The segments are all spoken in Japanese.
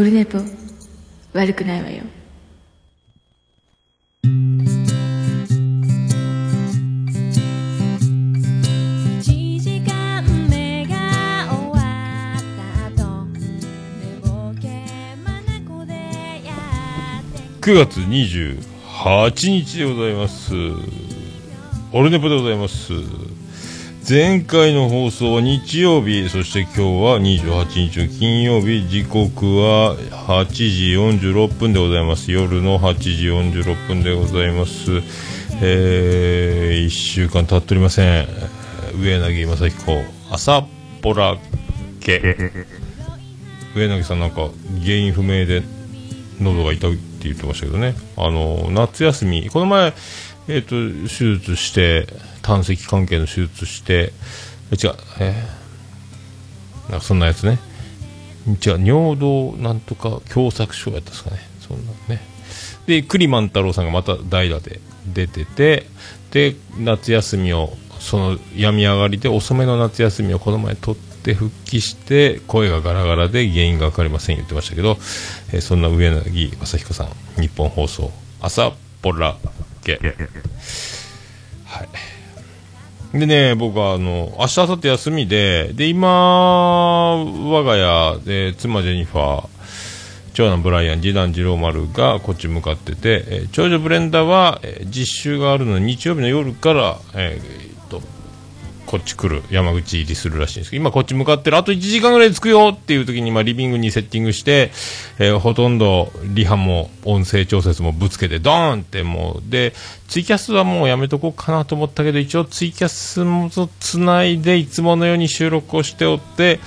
オルネポ悪くないわよ1時間目が終わった後寝ぼけ眼でやって9月28日でございます。オルネポでございます。前回の放送は日曜日、そして今日は28日の金曜日、時刻は8時46分でございます。夜の8時46分でございます。えー、1週間経っておりません。上柳正彦、朝ポラ家。上柳さんなんか原因不明で喉が痛いって言ってましたけどね、あの夏休み、この前、えー、と手術して、胆石関係の手術して、違う、えーなんかそんなやつね、違う、尿道なんとか狭窄症やったんですかね、そんなね。で、栗万太郎さんがまた代打で出てて、で、夏休みを、その病み上がりで遅めの夏休みをこの前取って復帰して、声がガラガラで原因が分かりません言ってましたけど、えーそんな上柳正彦さん、日本放送、朝ポラ家。はい。でね、僕はあの、明日、明後日休みで、で、今、我が家で、妻ジェニファー、長男ブライアン、次男次郎丸がこっち向かってて、えー長女ブレンダーは、えー実習があるので日曜日の夜から、えーこっち来る山口入りするらしいんですけど今こっち向かってる。あと1時間ぐらい着くよっていう時に今リビングにセッティングして、えーほとんどリハも音声調節もぶつけてドーンってもうでツイキャスはもうやめとこうかなと思ったけど一応ツイキャスもつないでいつものように収録をしておって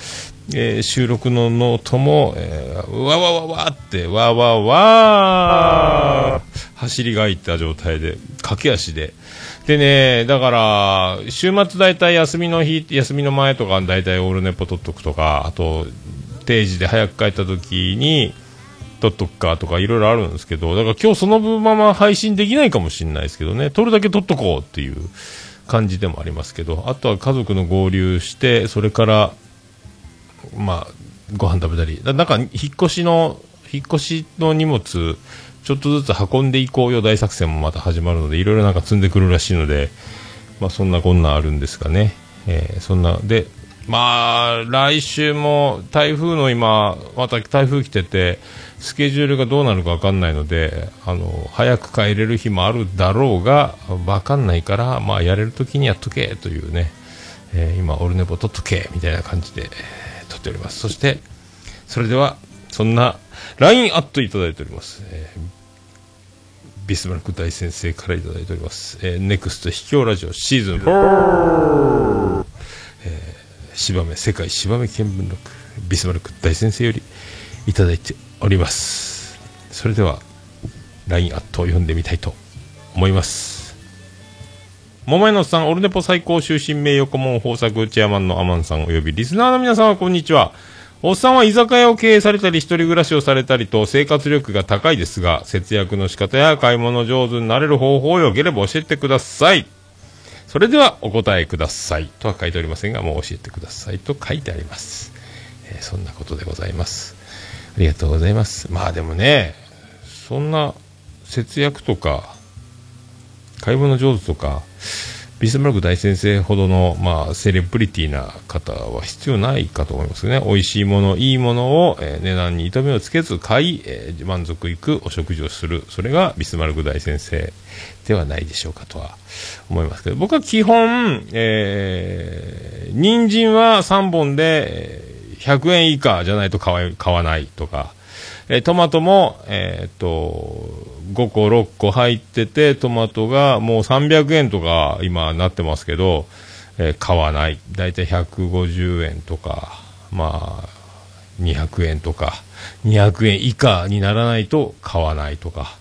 えー収録のノートも、えーわわわわって、わわわ走りがいった状態で、駆け足で。でね、だから、週末大体休みの日、休みの前とか大体オールネポ取っとくとか、あと、定時で早く帰った時に、取っとくかとかいろいろあるんですけど、だから今日そのまま配信できないかもしれないですけどね、撮るだけ撮っとこうっていう感じでもありますけど、あとは家族の合流して、それから、まあ、ご飯食べたり、なんか、引っ越しの、引っ越しの荷物、ちょっとずつ運んでいこうよ大作戦もまた始まるので、いろいろなんか積んでくるらしいので、まあ、そんなこんなあるんですかね。えーそんな、で、まあ、来週も台風の今、また台風来てて、スケジュールがどうなるかわかんないので、あの、早く帰れる日もあるだろうが、わかんないから、まあ、やれる時にやっとけというね、えー今、オルネポ取っとけみたいな感じで、撮っております。そして、それでは、そんな、LINE アットいただいております。えービスマルク大先生からいただいております。えー、ネクスト秘境ラジオシーズン4、えー、芝目、世界芝目見聞録、ビスマルク大先生よりいただいております。それでは、LINE アットを読んでみたいと思います。桃屋のさん、オルネポ最高終身名誉顧問豊作チェアマンのアマンさんおよびリスナーの皆様こんにちは。おっさんは居酒屋を経営されたり、一人暮らしをされたりと生活力が高いですが、節約の仕方や買い物上手になれる方法をよければ教えてください。それではお答えください。とは書いておりませんが、もう教えてくださいと書いてあります。えーそんなことでございます。ありがとうございます。まあでもね、そんな節約とか、買い物上手とか、ビスマルク大先生ほどの、まあ、セレブリティな方は必要ないかと思いますね。美味しいもの、いいものを、えー値段に糸目をつけず買い、えー満足いくお食事をする。それがビスマルク大先生ではないでしょうかとは思いますけど、僕は基本、えー、人参は3本で100円以下じゃないと買わ買わないとか、えートマトも、えーっと、5個、6個入ってて、トマトがもう300円とか今なってますけど、えー買わない。だいたい150円とか、まあ、200円とか、200円以下にならないと買わないとか。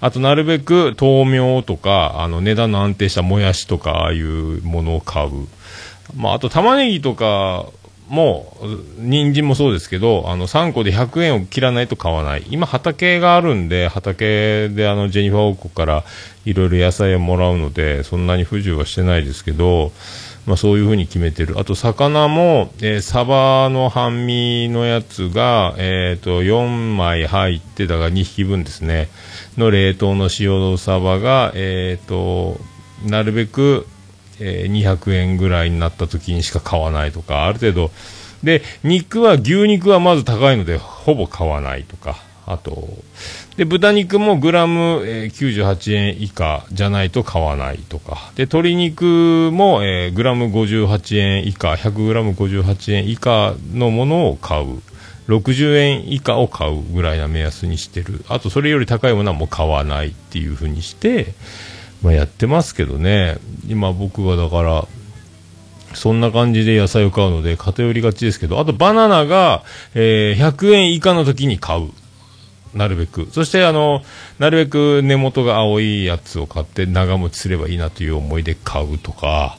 あと、なるべく豆苗とか、あの、値段の安定したもやしとか、ああいうものを買う。まあ、あと、玉ねぎとかも、人参もそうですけど、あの、3個で100円を切らないと買わない。今、畑があるんで、畑であの、ジェニファー王国からいろいろ野菜をもらうので、そんなに不自由はしてないですけど、まあそういうふうに決めてる。あと、魚も、えーサバの半身のやつが、えっ、と、4枚入って、だから2匹分ですね、の冷凍の塩サバが、えっ、と、なるべく、え200円ぐらいになった時にしか買わないとか、ある程度、で、肉は、牛肉はまず高いので、ほぼ買わないとか、あと、で、豚肉もグラム、え98円以下じゃないと買わないとか、で、鶏肉も、グラム58円以下、100グラム58円以下のものを買う。60円以下を買うぐらいな目安にしてる。あと、それより高いものはもう買わないっていうふうにして、まあ、やってますけどね。今僕はだから、そんな感じで野菜を買うので偏りがちですけど、あとバナナが、えー100円以下の時に買う。なるべく。そしてあの、なるべく根元が青いやつを買って長持ちすればいいなという思いで買うとか、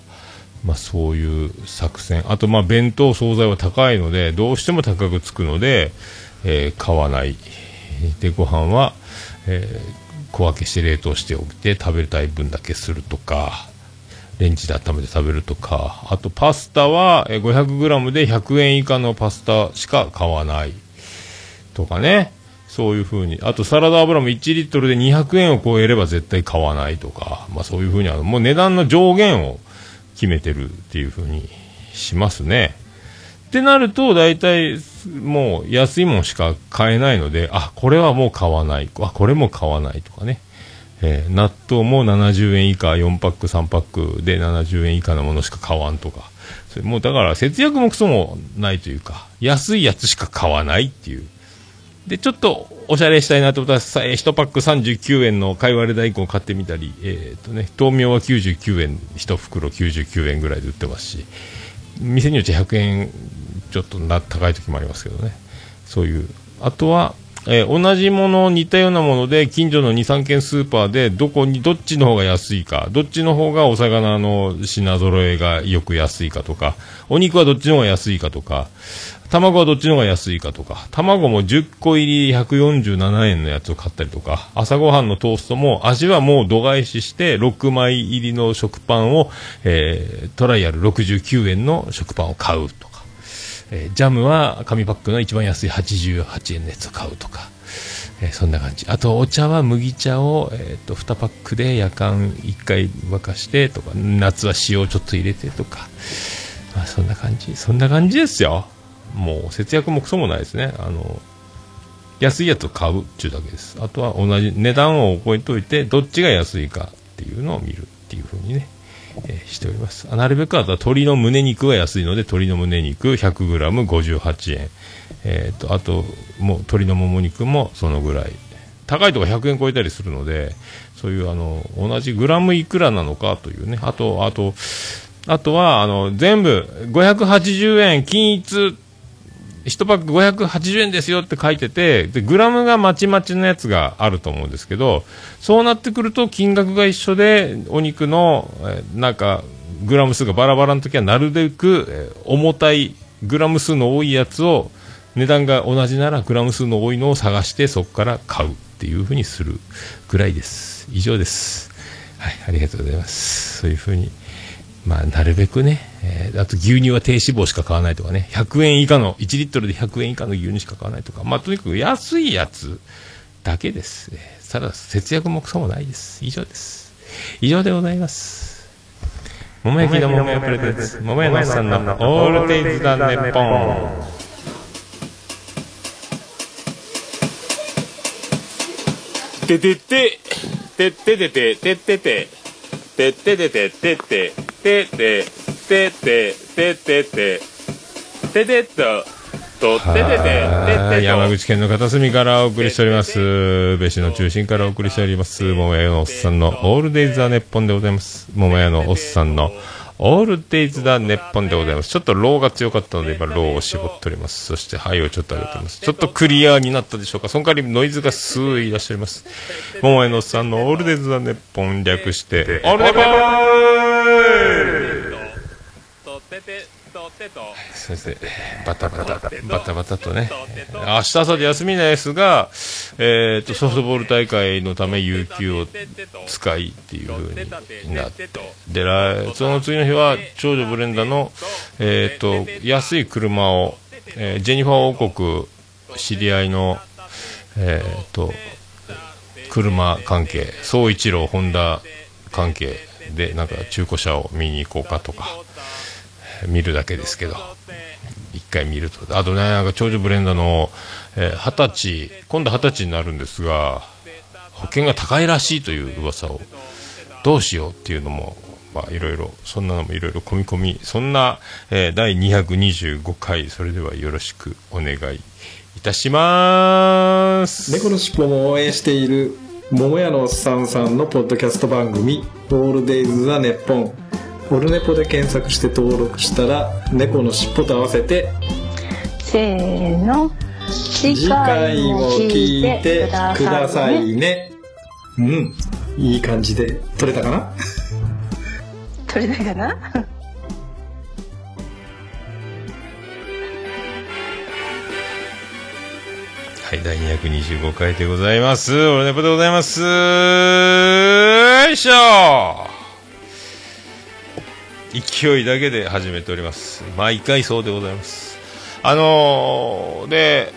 まあそういう作戦。あとまあ弁当、惣菜は高いので、どうしても高くつくので、えー買わない。で、ご飯は、えー小分けして冷凍しておいて食べたい分だけするとか、レンジで温めて食べるとか、あとパスタは 500g で100円以下のパスタしか買わないとかね。そういう風に。あとサラダ油も1リットルで200円を超えれば絶対買わないとか、まあそういう風にあの、もう値段の上限を決めてるっていう風にしますね。ってなると、大体、もう安いもんしか買えないので、あ、これはもう買わない。あ、これも買わないとかね。えー納豆も70円以下、4パック、3パックで70円以下のものしか買わんとか。それもうだから節約もクソもないというか、安いやつしか買わないっていう。で、ちょっとおしゃれしたいなと思ったら、1パック39円の貝割れ大根を買ってみたり、えっ、とね、豆苗は99円、1袋99円ぐらいで売ってますし、店によって100円ちょっと高い時もありますけどね。そういう。あとは、えー同じもの、似たようなもので、近所の2、3軒スーパーで、どこに、どっちの方が安いか、どっちの方がお魚の品揃えがよく安いかとか、お肉はどっちの方が安いかとか、卵はどっちの方が安いかとか、卵も10個入り147円のやつを買ったりとか、朝ごはんのトーストも味はもう度外視して6枚入りの食パンを、えートライアル69円の食パンを買うとか、えージャムは紙パックの一番安い88円のやつを買うとか、えーそんな感じ。あと、お茶は麦茶を、えー、と2パックで夜間1回沸かしてとか、夏は塩をちょっと入れてとか、まあ、そんな感じ。そんな感じですよ。もう節約もクソもないですね。あの、安いやつを買うっていうだけです。あとは同じ値段を覚えておいて、どっちが安いかっていうのを見るっていうふうにね、えーしております。あなるべくあとは鶏の胸肉は安いので、鶏の胸肉 100g58 円。えっ、と、あと、もう鶏のもも肉もそのぐらい。高いとこ100円超えたりするので、そういうあの、同じグラムいくらなのかというね。あと、あと、あとは、あの、全部580円均一1パック580円ですよって書いてて、で、グラムがまちまちのやつがあると思うんですけど、そうなってくると金額が一緒で、お肉の、えなんか、グラム数がバラバラの時はなるべく、え重たい、グラム数の多いやつを、値段が同じならグラム数の多いのを探してそこから買うっていうふうにするぐらいです。以上です。はい、ありがとうございます。そういうふうに。まあ、なるべくね、えーあと牛乳は低脂肪しか買わないとかね、100円以下の、1リットルで100円以下の牛乳しか買わないとか、まあ、とにかく安いやつだけです。えーただ、節約もクソもないです。以上です。以上でございます。桃焼きの桃屋プレゼンツ、桃屋のおっさんのオールデイズだねポン。ててて、てっててて、てってて、てっててて、てって、てって、てって、てってて、ててっと、とっててて、てって山口県の片隅からお送りしております。別紙の中心からお送りしております。桃屋のおっさんのオールデイズ・ザ・ネッポンでございます。桃屋のおっさんのオールデイズ・ザ・ネッポンでございます。ちょっとローが強かったので、今ローを絞っております。そして、ハイをちょっと上げております。ちょっとクリアになったでしょうか。その代わりノイズがスーいらっしゃいます。桃屋のさんのオールデイズ・ザ・ネッポン略して、オールネポー先生バタバタバタバタとね。明日朝で休みですが、えー、とソフトボール大会のため有給を使いっていう風になって。でその次の日は長女ブレンダの、えー、と安い車を、えージェニファー王国知り合いの、えー、と車関係総一郎ホンダ関係でなんか中古車を見に行こうかとか。見るだけですけど一回見ると。あとねなんか長女ブレンダのえー二十、歳今度二十歳になるんですが保険が高いらしいという噂をどうしようっていうのもまあいろいろそんなのもいろいろ込み込みそんな、えー第225回それではよろしくお願いいたします。猫のしっぽも応援している桃屋のおっさんさんのポッドキャスト番組「オールデイズ・ザ・ネッポン」オルネポで検索して登録したら猫のしっぽと合わせてせーの次次回も聞いてくださいね。うん。いい感じで撮れたかな？取れないかな？はい、第225回でございます。オルネポでございます。よいしょ勢いだけで始めております。毎回そうでございます。あのー、で、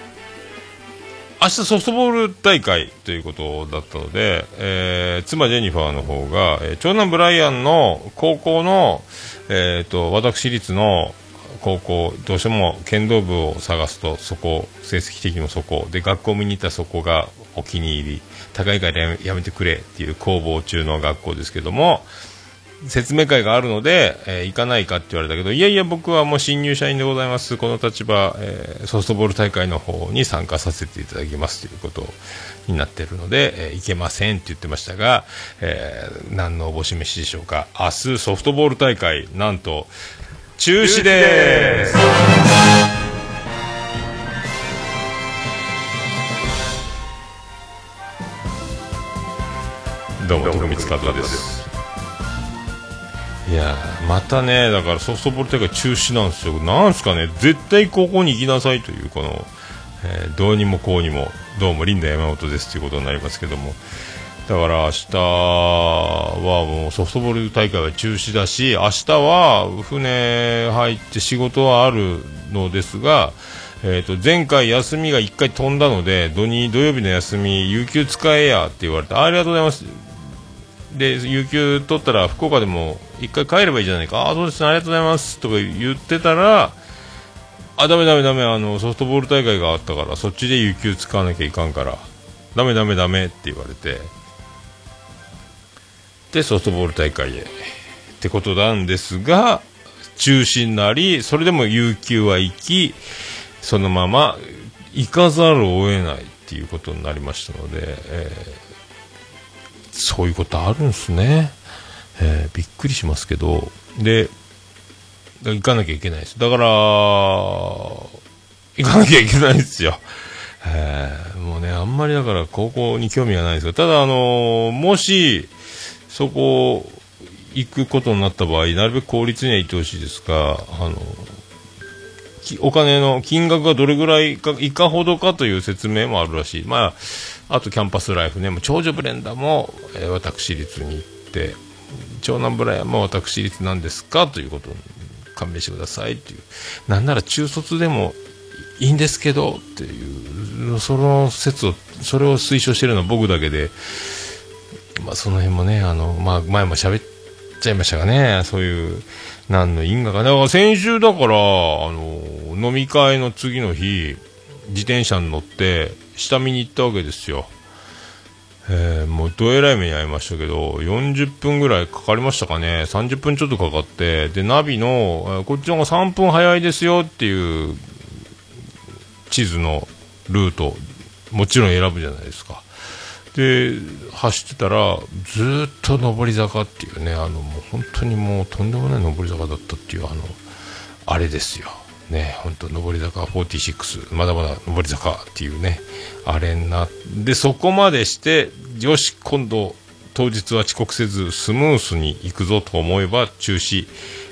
明日ソフトボール大会ということだったので、えー妻ジェニファーの方が、えー長男ブライアンの高校の、えー、と私立の高校どうしても剣道部を探すとそこ成績的にもそこで学校見に行ったそこがお気に入り高いからやめてくれっていう攻防中の学校ですけども説明会があるので、えー行かないかって言われたけどいやいや僕はもう新入社員でございます。この立場、えーソフトボール大会の方に参加させていただきますということになっているので、えー行けませんって言ってましたが、えー何のおぼし飯でしょうか。明日ソフトボール大会なんと中止です。どうも徳光和夫ですいやまたねだからソフトボール大会中止なんですよ。なんすかね絶対ここに行きなさいというこの、えーどうにもこうにもどうもリンダ山本ですということになりますけども。だから明日はもうソフトボール大会は中止だし明日は船入って仕事はあるのですが、えー、と前回休みが1回飛んだので土日土曜日の休み有給使えやって言われてありがとうございます。で有給取ったら福岡でも1回帰ればいいじゃないか。あそうですね。ありがとうございます。とか言ってたらあダメダメダメ。あのソフトボール大会があったからそっちで有給使わなきゃいかんから。ダメダメダメ。って言われて。でソフトボール大会へ。ってことなんですが中止になりそれでも有給は行きそのまま行かざるを得ないっていうことになりましたので、えーそういうことあるんですね、えーびっくりしますけどで行かなきゃいけないです。だから行かなきゃいけないですよ。えーもうねあんまりだから高校に興味がないですがただあのーもしそこ行くことになった場合なるべく公立には行ってほしいですがあのきお金の金額がどれぐらいかいかほどかという説明もあるらしい、まあ、あとキャンパスライフね。もう長女ブレンダーも、えー私立に行って長男ブライアンも私立なんですかということを勘弁してくださいという。なんなら中卒でもいいんですけどっていうその説をそれを推奨してるのは僕だけで、まあ、その辺もねあの、まあ、前も喋っちゃいましたがねそういう何の因果かねだから先週だからあの飲み会の次の日自転車に乗って下見に行ったわけですよ。えーもうどえらい目に遭いましたけど40分ぐらいかかりましたかね。30分ちょっとかかってでナビの、こっちの方が3分早いですよっていう地図のルートもちろん選ぶじゃないですか。で走ってたらずっと上り坂っていうねあのもう本当にもうとんでもない上り坂だったっていうあのあれですよ。ね本当上り坂46まだまだ上り坂っていうねあれになってそこまでしてよし今度当日は遅刻せずスムースに行くぞと思えば中止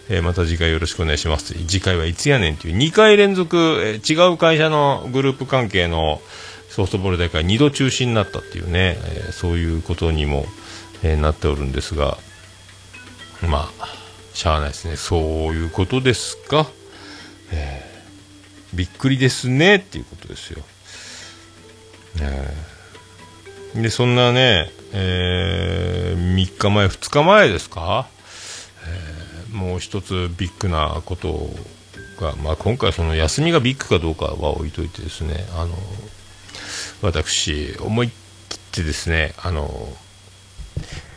えーまた次回よろしくお願いします。次回はいつやねんという2回連続、えー違う会社のグループ関係のソフトボール大会2度中止になったっていうね、えーそういうことにも、えーなっておるんですが、まあ、しゃあないですね。そういうことですか。えーびっくりですねっていうことですよ。ねえで、そんなね、え3日前、2日前ですか、えーもう一つビッグなことが、まあ、今回、その休みがビッグかどうかは置いといてですね、あの私、思い切ってですね、あの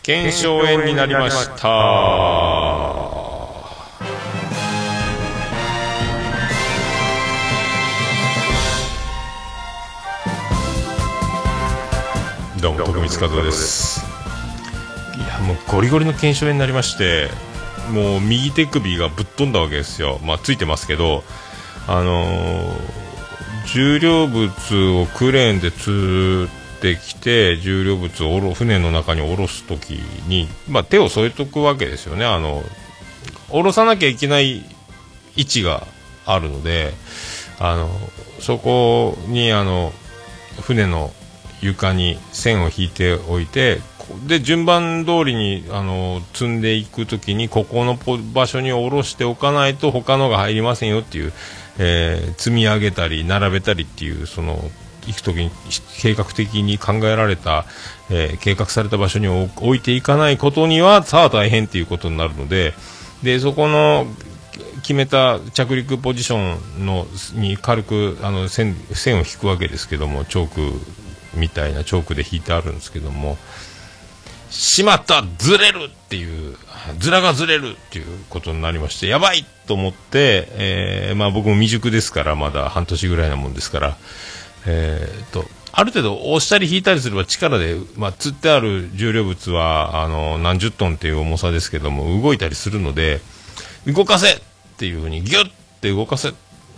腱鞘炎になりました。どうも徳光和夫です。いやもうゴリゴリの腱鞘炎になりましてもう右手首がぶっ飛んだわけですよ。まあついてますけどあのー重量物をクレーンで吊ってきて重量物をおろ船の中に下ろすときに、まあ、手を添えとくわけですよね。あの下ろさなきゃいけない位置があるのであのそこにあの船の床に線を引いておいてで順番通りにあの積んでいくときにここの場所に下ろしておかないと他のが入りませんよっていう、えー積み上げたり並べたりっていうその行くときに計画的に考えられた、えー計画された場所に置置いていかないことにはさあ大変っていうことになるのででそこの決めた着陸ポジションのに軽くあの線線を引くわけですけどもチョークみたいなチョークで引いてあるんですけどもしまったずれる！っていうずらがずれる！っていうことになりましてやばい！と思って、えーまあ、僕も未熟ですからまだ半年ぐらいなもんですから、えーとある程度押したり引いたりすれば力で、まあ、釣ってある重量物はあの何十トンっていう重さですけども動いたりするので動かせ！っていうふうにギュッ！て動かせ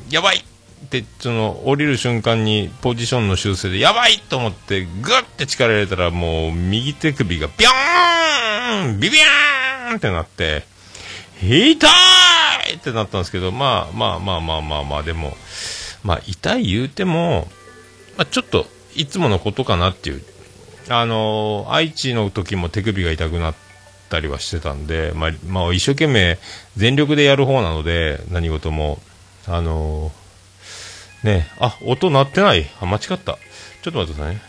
やばい！ってその降りる瞬間にポジションの修正でやばいと思ってグッて力入れたらもう右手首がビョーンビビャーンってなって痛いってなったんですけどまあまあまあまあまあまあでもまあ痛い言うても、まあ、ちょっといつものことかなっていうあの愛知の時も手首が痛くなったりはしてたんで、まあ、まあ、一生懸命全力でやる方なので、何事も。あのね、あ、音鳴ってない。あ、間違った。ちょっと待ってくださいね。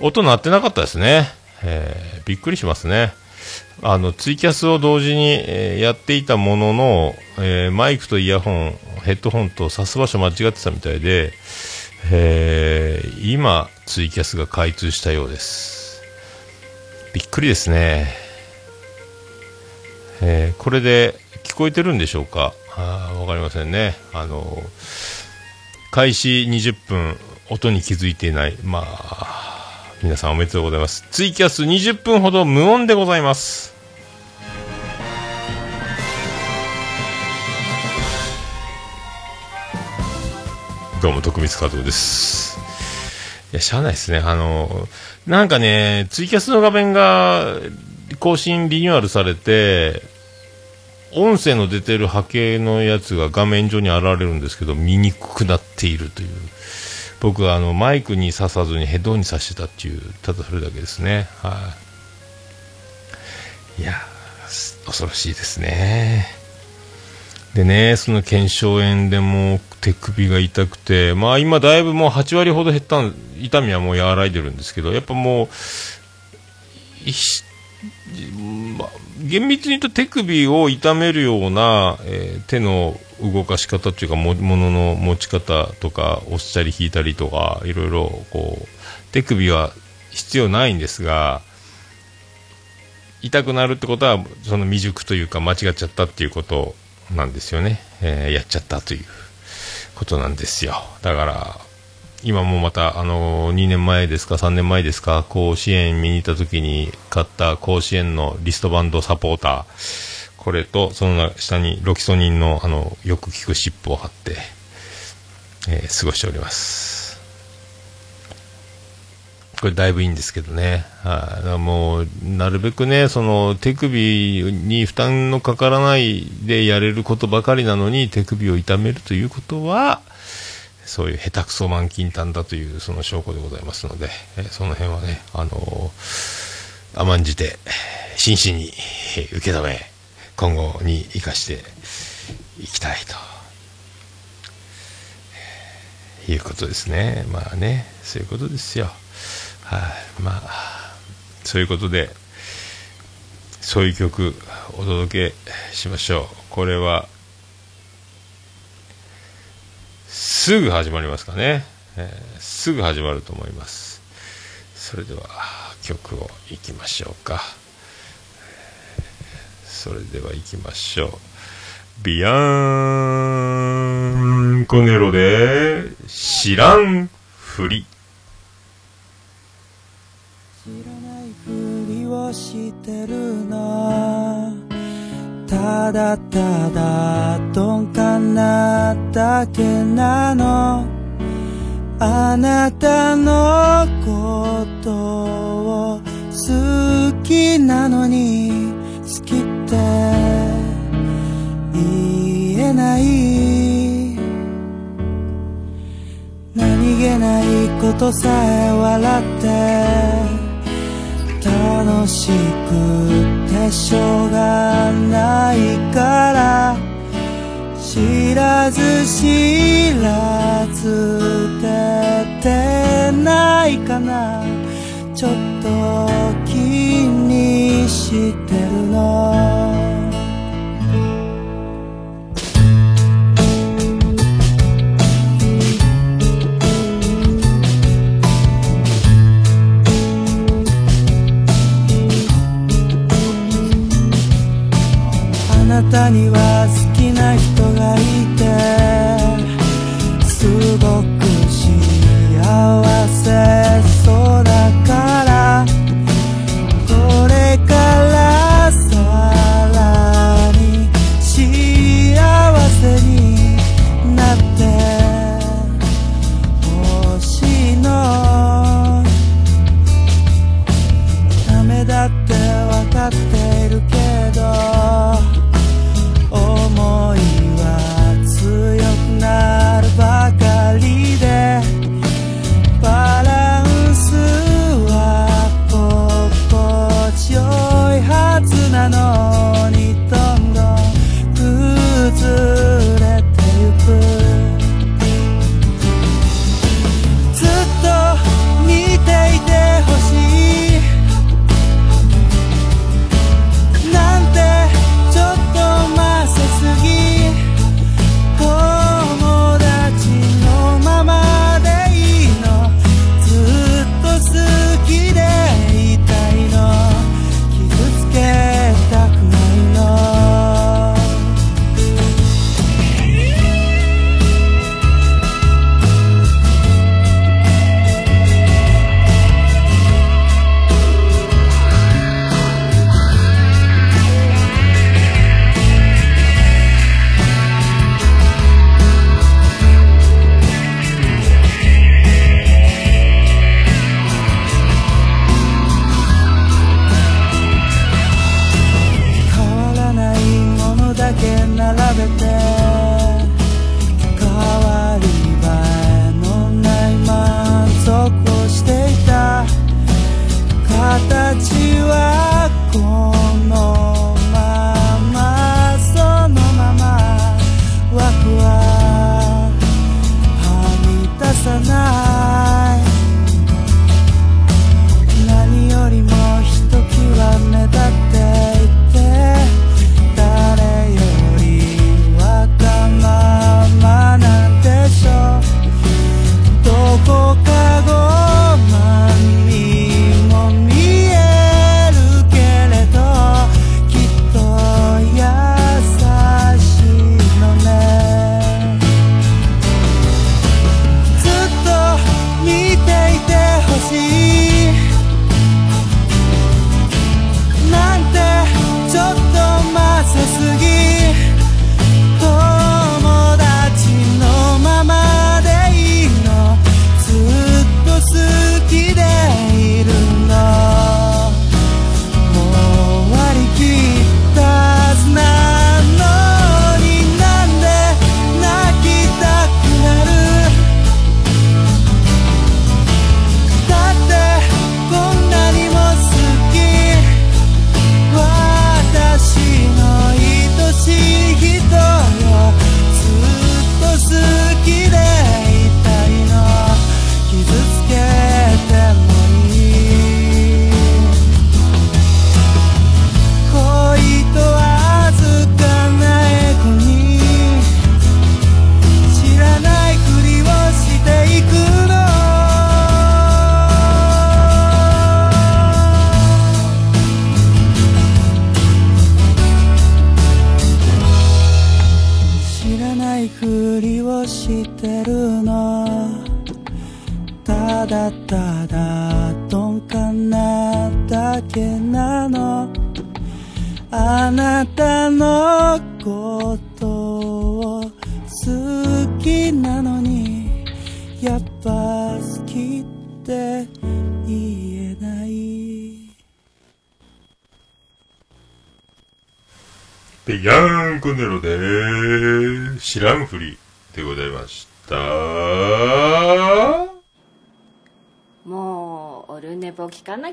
音鳴ってなかったですね。えーびっくりしますね。あの、ツイキャスを同時に、えーやっていたものの、えーマイクとイヤホン、ヘッドホンと挿す場所間違ってたみたいで、えー今、ツイキャスが開通したようです。びっくりですね。えーこれで聞こえてるんでしょうか？わかりませんね。あの開始20分、音に気づいていない。まあ、皆さんおめでとうございます。ツイキャス20分ほど無音でございます。どうも、徳光和夫です。いや、しゃあないですね。あの、なんかね、ツイキャスの画面が更新リニューアルされて、音声の出てる波形のやつが画面上に現れるんですけど、見にくくなっているという。僕はあのマイクに刺さずにヘッドホンに刺してたっていう、ただそれだけですね。はい。いや、恐ろしいですね。でね、その腱鞘炎でも手首が痛くて、まあ今だいぶもう8割ほど減った、痛みはもう和らいでるんですけど、やっぱもう、ま厳密に言うと手首を痛めるような、えー手の動かし方っていうかもものの持ち方とか押したり引いたりとかいろいろこう手首は必要ないんですが痛くなるってことはその未熟というか間違っちゃったっていうことなんですよね、えーやっちゃったということなんですよ。だから今もまた、あの2年前ですか、3年前ですか、甲子園見に行った時に買った甲子園のリストバンドサポーター、これと、その下にロキソニンの、あの、よく効く湿布を貼って、えー過ごしております。これだいぶいいんですけどね。はい。もう、なるべくね、その、手首に負担のかからないでやれることばかりなのに、手首を痛めるということは、そういう下手くそ満金炭だというその証拠でございますので、えーその辺はね、あのー甘んじて、真摯に受け止め、今後に生かしていきたいと。いうことですね。まあね、そういうことですよ。はい、まあ、そういうことで、そういう曲お届けしましょう。これは、すぐ始まりますかね。えーすぐ始まると思います。それでは、曲をいきましょうか。それでは行きましょう。ビアンコネロで、知らんふり。知らないふりをしてるのただただ鈍感なだけなの。あなたのことを好きなのに好きって言えない。何気ないことさえ笑って楽しくしょうがないから知らず知らず出てないかな。ちょっと気にしてるの。たには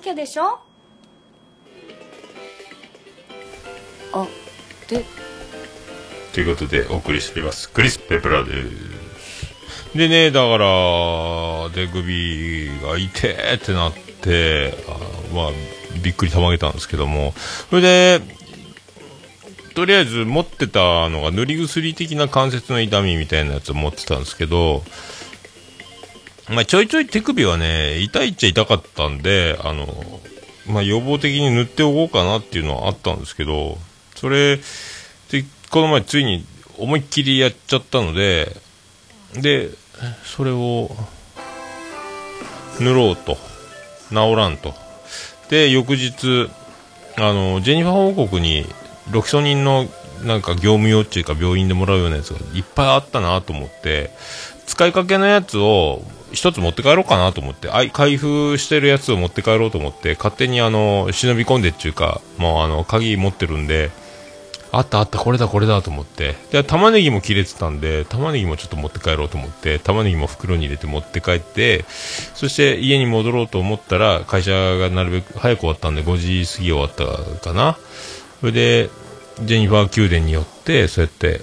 きゃでしょ？あでということでお送りしております。クリス・ペプラです。でね、だから、で、首が痛えってなって、あまあ、びっくりたまげたんですけども、それで、とりあえず持ってたのが塗り薬的な関節の痛みみたいなやつを持ってたんですけど、まあ、ちょいちょい手首はね、痛いっちゃ痛かったんで、あの、まあ、予防的に塗っておこうかなっていうのはあったんですけど、それ、で、この前ついに思いっきりやっちゃったので、で、それを、塗ろうと。治らんと。で、翌日、あの、ジェニファー王国に、ロキソニンの、なんか業務用っていうか病院でもらうようなやつがいっぱいあったなと思って、使いかけのやつを一つ持って帰ろうかなと思って、あい開封してるやつを持って帰ろうと思って、勝手にあの、忍び込んでっていうか、もうあの、鍵持ってるんで、あったあった、これだこれだと思って。で、玉ねぎも切れてたんで、玉ねぎもちょっと持って帰ろうと思って、玉ねぎも袋に入れて持って帰って、そして家に戻ろうと思ったら、会社がなるべく早く終わったんで、5時過ぎ終わったかな。それで、ジェニファー宮殿によって、そうやって、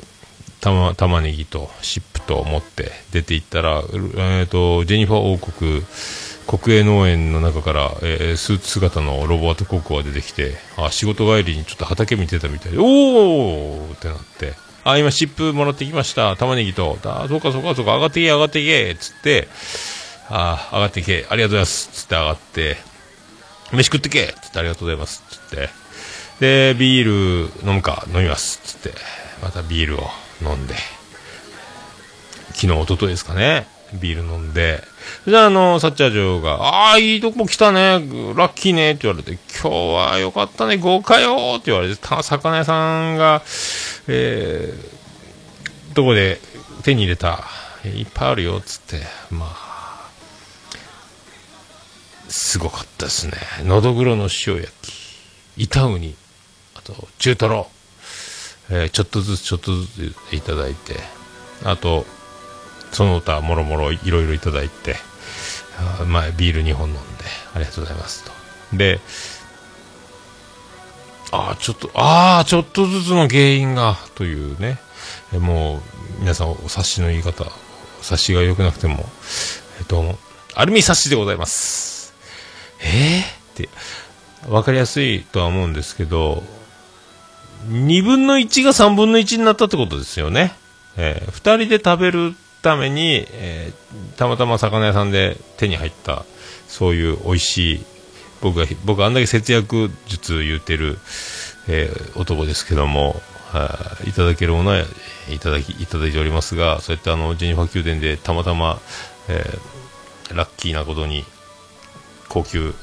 玉玉ねぎとシップと持って出て行ったら、えー、とジェニファー王国国営農園の中から、えースーツ姿のロボットココが出てきてあ仕事帰りにちょっと畑見てたみたいでおー!ってなってあ今シップもらってきました。玉ねぎと。あそうかそうかそうか上がってけ上がってけつってあ上がってけありがとうございます。つって上がって飯食ってけつってありがとうございます。つって。でビール飲むか飲みます。つって。またビールを。飲んで。昨日一昨日ですかね。ビール飲んで。じゃああのサッチャー嬢が「ああいいとこ来たね。ラッキーね」って言われて「今日はよかったね。豪華よ」って言われて魚屋さんがえー、どこで手に入れたいっぱいあるよっつってまあすごかったですね。のどぐろの塩焼き。板ウニ。あと中トロ。えーちょっとずつちょっとずついただいてあとその他もろもろいろいろいただいてあまあビール2本飲んでありがとうございますと。でああちょっとああちょっとずつの原因がというね。えもう皆さんお察しの言い方察しが良くなくてもえどうも。アルミ察しでございます。えー、って分かりやすいとは思うんですけど2分の1が3分の1になったってことですよね。えー、2人で食べるために、えーたまたま魚屋さんで手に入った、そういう美味しい、僕が、僕あんだけ節約術言うてる、えー男ですけども、いただけるものはいただき、いただいておりますが、そうやってあの、ジェニファー宮殿でたまたま、えーラッキーなことに、高級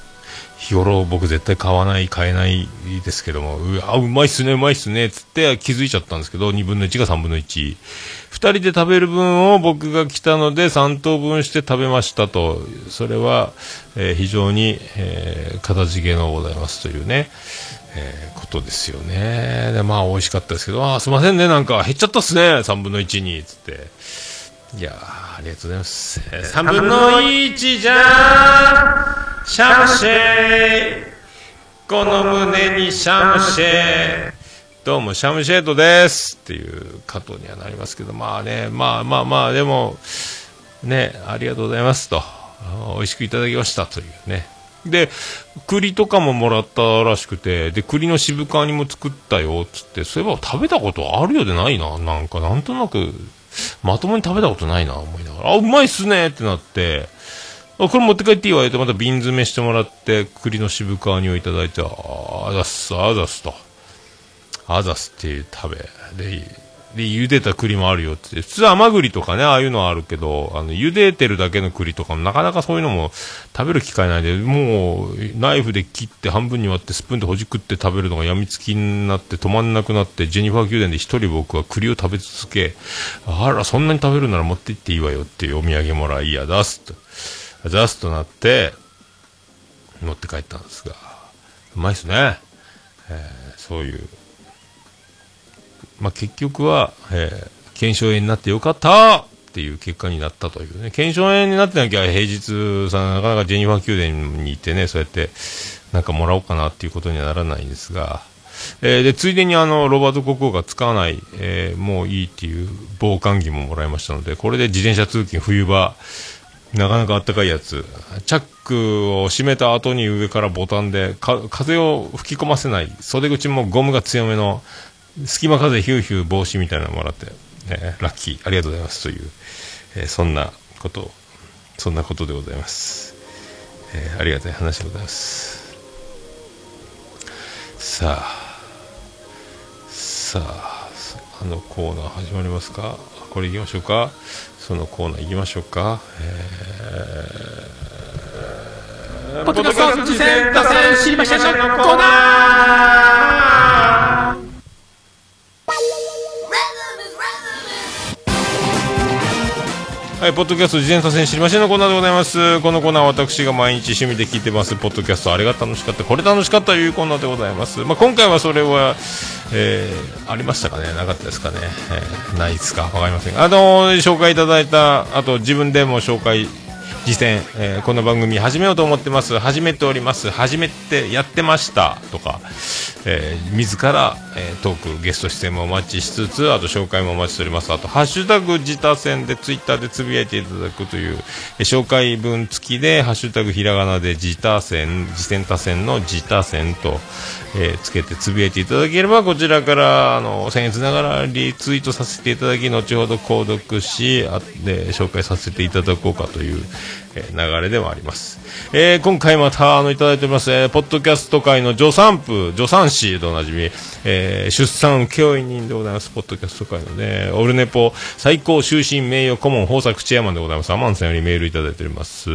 日頃僕絶対買わない買えないですけどもうわうまいっすねうまいっすねつって気づいちゃったんですけど2分の1が3分の12人で食べる分を僕が来たので3等分して食べましたと。それは、えー非常に、えー、形付けのございますというねえーことですよね。でまあ美味しかったですけどあすいませんねなんか減っちゃったっすね3分の1につって。いやーありがとうございます。えー3分の1じゃん。シャムシェー。この胸にシャムシェー。どうもシャムシェードですっていう加藤にはなりますけどまあねまあまあまあでもねありがとうございますと。あ美味しくいただきましたというね。で栗とかももらったらしくてで栗の渋皮煮も作ったよっつってそういえば食べたことあるようでないななんか。なんとなくまともに食べたことないな思いながら。あうまいっすねってなって。あこれ持って帰っていいわよってまた瓶詰めしてもらって栗の渋皮煮をいただいてああざっすあざっすと。あざっすって食べ。でで茹でた栗もあるよって。普通甘栗とかね、ああいうのはあるけど、あの、茹でてるだけの栗とかもなかなかそういうのも食べる機会ないで、もう、ナイフで切って半分に割ってスプーンでほじくって食べるのが病みつきになって止まんなくなって、ジェニファー宮殿で一人僕は栗を食べ続け、あら、そんなに食べるなら持って行っていいわよっていうお土産もらい、いや、出すと。出すとなって、持って帰ったんですが、うまいっすね。えーそういう。まあ、結局は、えー腱鞘炎になってよかったっていう結果になったというね。腱鞘炎になってなきゃ平日さ、なかなかジェニファー宮殿に行ってね、そうやってなんかもらおうかなっていうことにはならないんですが、えーで、ついでにあの、ロバート国王が使わない、えーもういいっていう防寒着ももらいましたので、これで自転車通勤冬場、なかなかあったかいやつ。チャックを閉めた後に上からボタンで、風を吹き込ませない、袖口もゴムが強めの、隙間風ヒューヒュー防止みたいなのもらって、えーラッキー、ありがとうございますという、えーそんなこと、そんなことでございます。えーありがたい話でございます。さあ、さあ、あのコーナー始まりますか？これ行きましょうか？そのコーナー行きましょうか？えー、ポッドキャスト次戦打線知りませんのコーナーはい、ポッドキャスト事前多戦知りませんのコーナーでございます。このコーナーは私が毎日趣味で聞いてます、ポッドキャスト、あれが楽しかった、これ楽しかったというコーナーでございます。まあ、今回はそれは、えー、ありましたかね？なかったですかね、えーないですか？わかりません。あのー紹介いただいた、あと自分でも紹介、実践、えーこの番組始めようと思ってます、始めております、始めてやってました。とか、えー自ら、えートーク、ゲスト出演もお待ちしつつ、あと紹介もお待ちしております。あと、ハッシュタグ自他戦でツイッターでつぶやいていただくという、えー紹介文付きで、ハッシュタグひらがなで自他戦、自戦他戦の自他戦と、えーつけてつぶやいていただければ、こちらから、あの、僭越ながらリツイートさせていただき、後ほど購読し、あで、紹介させていただこうかという、流れでもあります。えー今回また、あの、いただいております、えーポッドキャスト界の助産婦、助産師でおなじみ、えー出産請負人でございます、ポッドキャスト界のね、オルネポ最高終身名誉顧問豊作チェアマンでございます。アマンさんよりメールいただいております。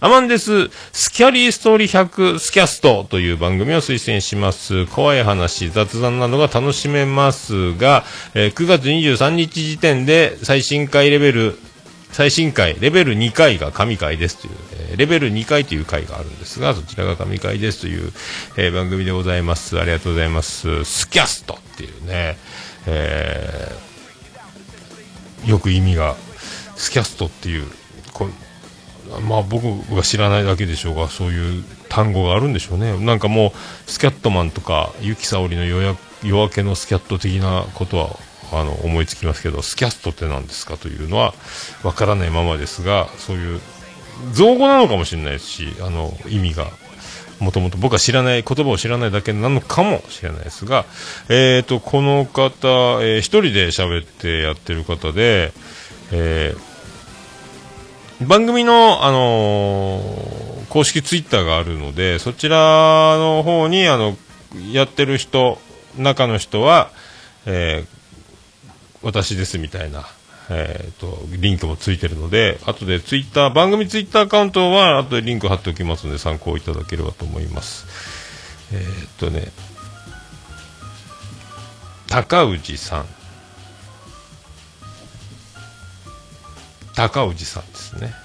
アマンです。スキャリーストーリー100スキャストという番組を推薦します。怖い話、雑談などが楽しめますが、えー9月23日時点で最新回レベル最新回、レベル2回が神回ですという、えーレベル2回という回があるんですが、そちらが神回ですという、えー番組でございます。ありがとうございます。スキャストっていうね、えーよく意味が、スキャストっていう、こまあ僕が知らないだけでしょうが、そういう単語があるんでしょうね。なんかもう、スキャットマンとか、ユキサオリの夜夜明けのスキャット的なことは、あの、思いつきますけど、スキャストって何ですかというのは、わからないままですが、そういう、造語なのかもしれないですし、あの、意味が、もともと僕は知らない、言葉を知らないだけなのかもしれないですが、えっ、と、この方、えー一人で喋ってやってる方で、えー番組の、あのー公式ツイッターがあるので、そちらの方に、あの、やってる人、中の人は、えー私ですみたいな、えーと、リンクもついてるので、後でツイッター、番組ツイッターアカウントは、後でリンク貼っておきますので、参考いただければと思います。えーっとね、高氏さん。高氏さんですね。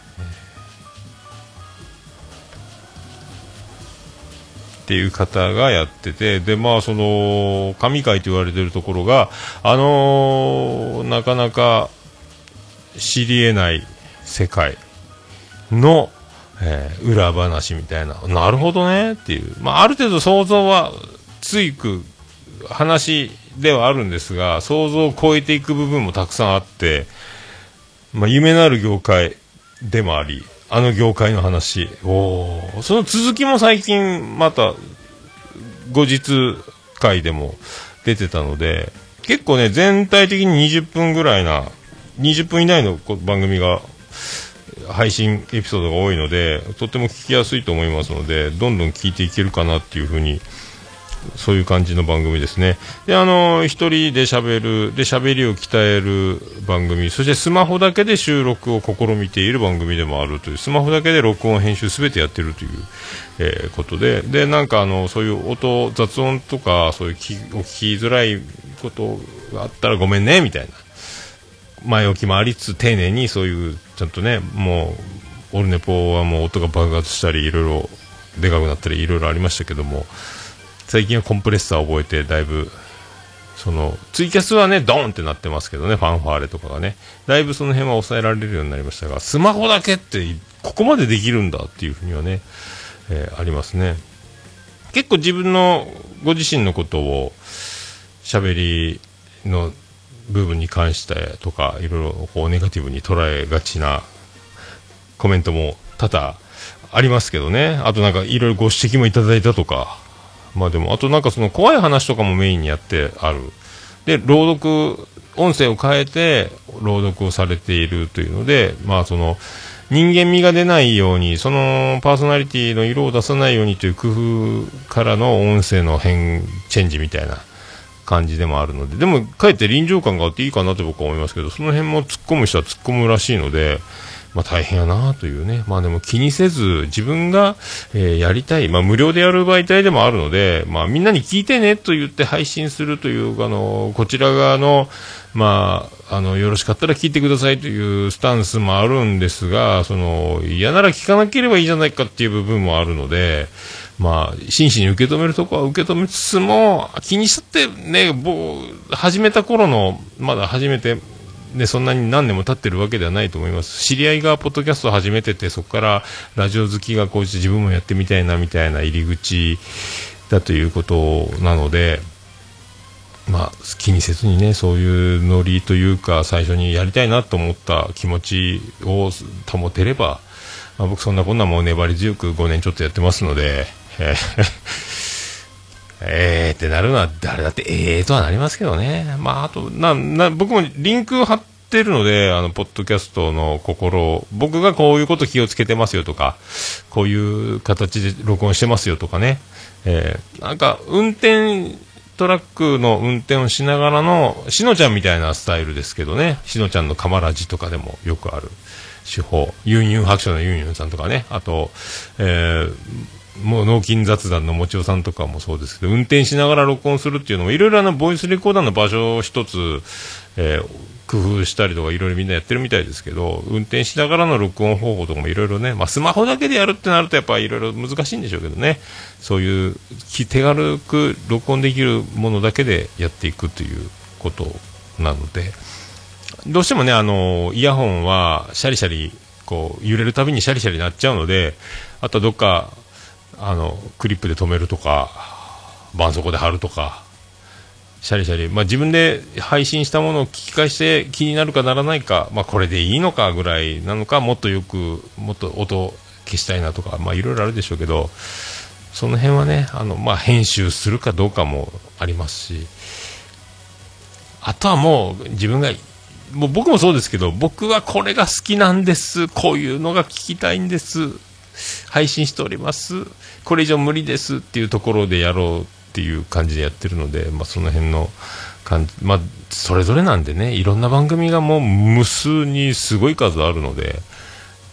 っていう方がやってて、で、まあ、その、神会と言われてるところが、あのなかなか知り得ない世界の、えー裏話みたいな、なるほどねっていう、まあ、ある程度想像はついく話ではあるんですが、想像を超えていく部分もたくさんあって、まあ、夢のある業界でもあり、あの業界の話、おその続きも最近また後日会でも出てたので、結構ね、全体的に20分ぐらいな、20分以内の番組が配信エピソードが多いので、とっても聞きやすいと思いますので、どんどん聞いていけるかなっていうふうにそういう感じの番組ですね。で、あの、一人で喋る、で、喋りを鍛える番組、そしてスマホだけで収録を試みている番組でもあるという、スマホだけで録音、編集すべてやってるという、えーことで、で、なんかあの、そういう音、雑音とか、そういうきお聞きづらいことがあったらごめんね、みたいな。前置きもありつつ丁寧にそういうちゃんとねもうオルネポはもう音が爆発したりいろいろでかくなったりいろいろありましたけども最近はコンプレッサーを覚えてだいぶそのツイキャスはねドーンってなってますけどねファンファーレとかがね。だいぶその辺は抑えられるようになりましたがスマホだけってここまでできるんだっていうふうにはね、えーありますね。結構自分のご自身のことを喋りの部分に関してとかいろいろこうネガティブに捉えがちなコメントも多々ありますけどね。あとなんかいろいろご指摘もいただいたとかまあでもあとなんかその怖い話とかもメインにやってある。で朗読音声を変えて朗読をされているというのでまあその人間味が出ないようにそのパーソナリティの色を出さないようにという工夫からの音声の変チェンジみたいな感じでもあるので、でも、かえって臨場感があっていいかなと僕は思いますけど、その辺も突っ込む人は突っ込むらしいので、まあ大変やなというね。まあでも気にせず、自分が、えーやりたい、まあ無料でやる媒体でもあるので、まあみんなに聞いてねと言って配信するという、あの、こちら側の、まあ、あの、よろしかったら聞いてくださいというスタンスもあるんですが、その、嫌なら聞かなければいいじゃないかっていう部分もあるので、まあ、真摯に受け止めるとこは受け止めつつも、気にしちゃってね、僕、始めた頃の、まだ始めて、ね、そんなに何年も経ってるわけではないと思います。知り合いがポッドキャストを始めてて、そこからラジオ好きがこうして自分もやってみたいなみたいな入り口だということなので、まあ、気にせずにね、そういうノリというか、最初にやりたいなと思った気持ちを保てれば、まあ、僕そんなこんなもう粘り強く5年ちょっとやってますので、えーえーってなるのは誰だってええとはなりますけどね。まあ、あと、な、な、僕もリンク貼ってるので、あの、ポッドキャストの心を、僕がこういうこと気をつけてますよとか、こういう形で録音してますよとかね。えーなんか、運転、トラックの運転をしながらの、しのちゃんみたいなスタイルですけどね。しのちゃんのカマラジとかでもよくある手法。ユンユン白書のユンユンさんとかね。あと、えーもう脳筋雑談のもちおさんとかもそうですけど、運転しながら録音するっていうのも、いろいろなボイスレコーダーの場所を一つ、えー工夫したりとか、いろいろみんなやってるみたいですけど、運転しながらの録音方法とかもいろいろね、まあ、スマホだけでやるってなると、やっぱりいろいろ難しいんでしょうけどね、そういう手軽く録音できるものだけでやっていくということなので、どうしてもね、あの、イヤホンはシャリシャリ、こう、揺れるたびにシャリシャリなっちゃうので、あとどっか、あの、クリップで止めるとか、絆創膏で貼るとか、シャリシャリ、まあ、自分で配信したものを聞き返して気になるかならないか、まあ、これでいいのかぐらいなのか、もっとよく、もっと音消したいなとか、まあ、いろいろあるでしょうけど、その辺はね、あの、まあ、編集するかどうかもありますし、あとはもう自分が、もう僕もそうですけど、僕はこれが好きなんです、こういうのが聞きたいんです、配信しております、これ以上無理ですっていうところでやろうっていう感じでやってるので、まあ、その辺の感じ、まあ、それぞれなんでね、いろんな番組がもう無数にすごい数あるので、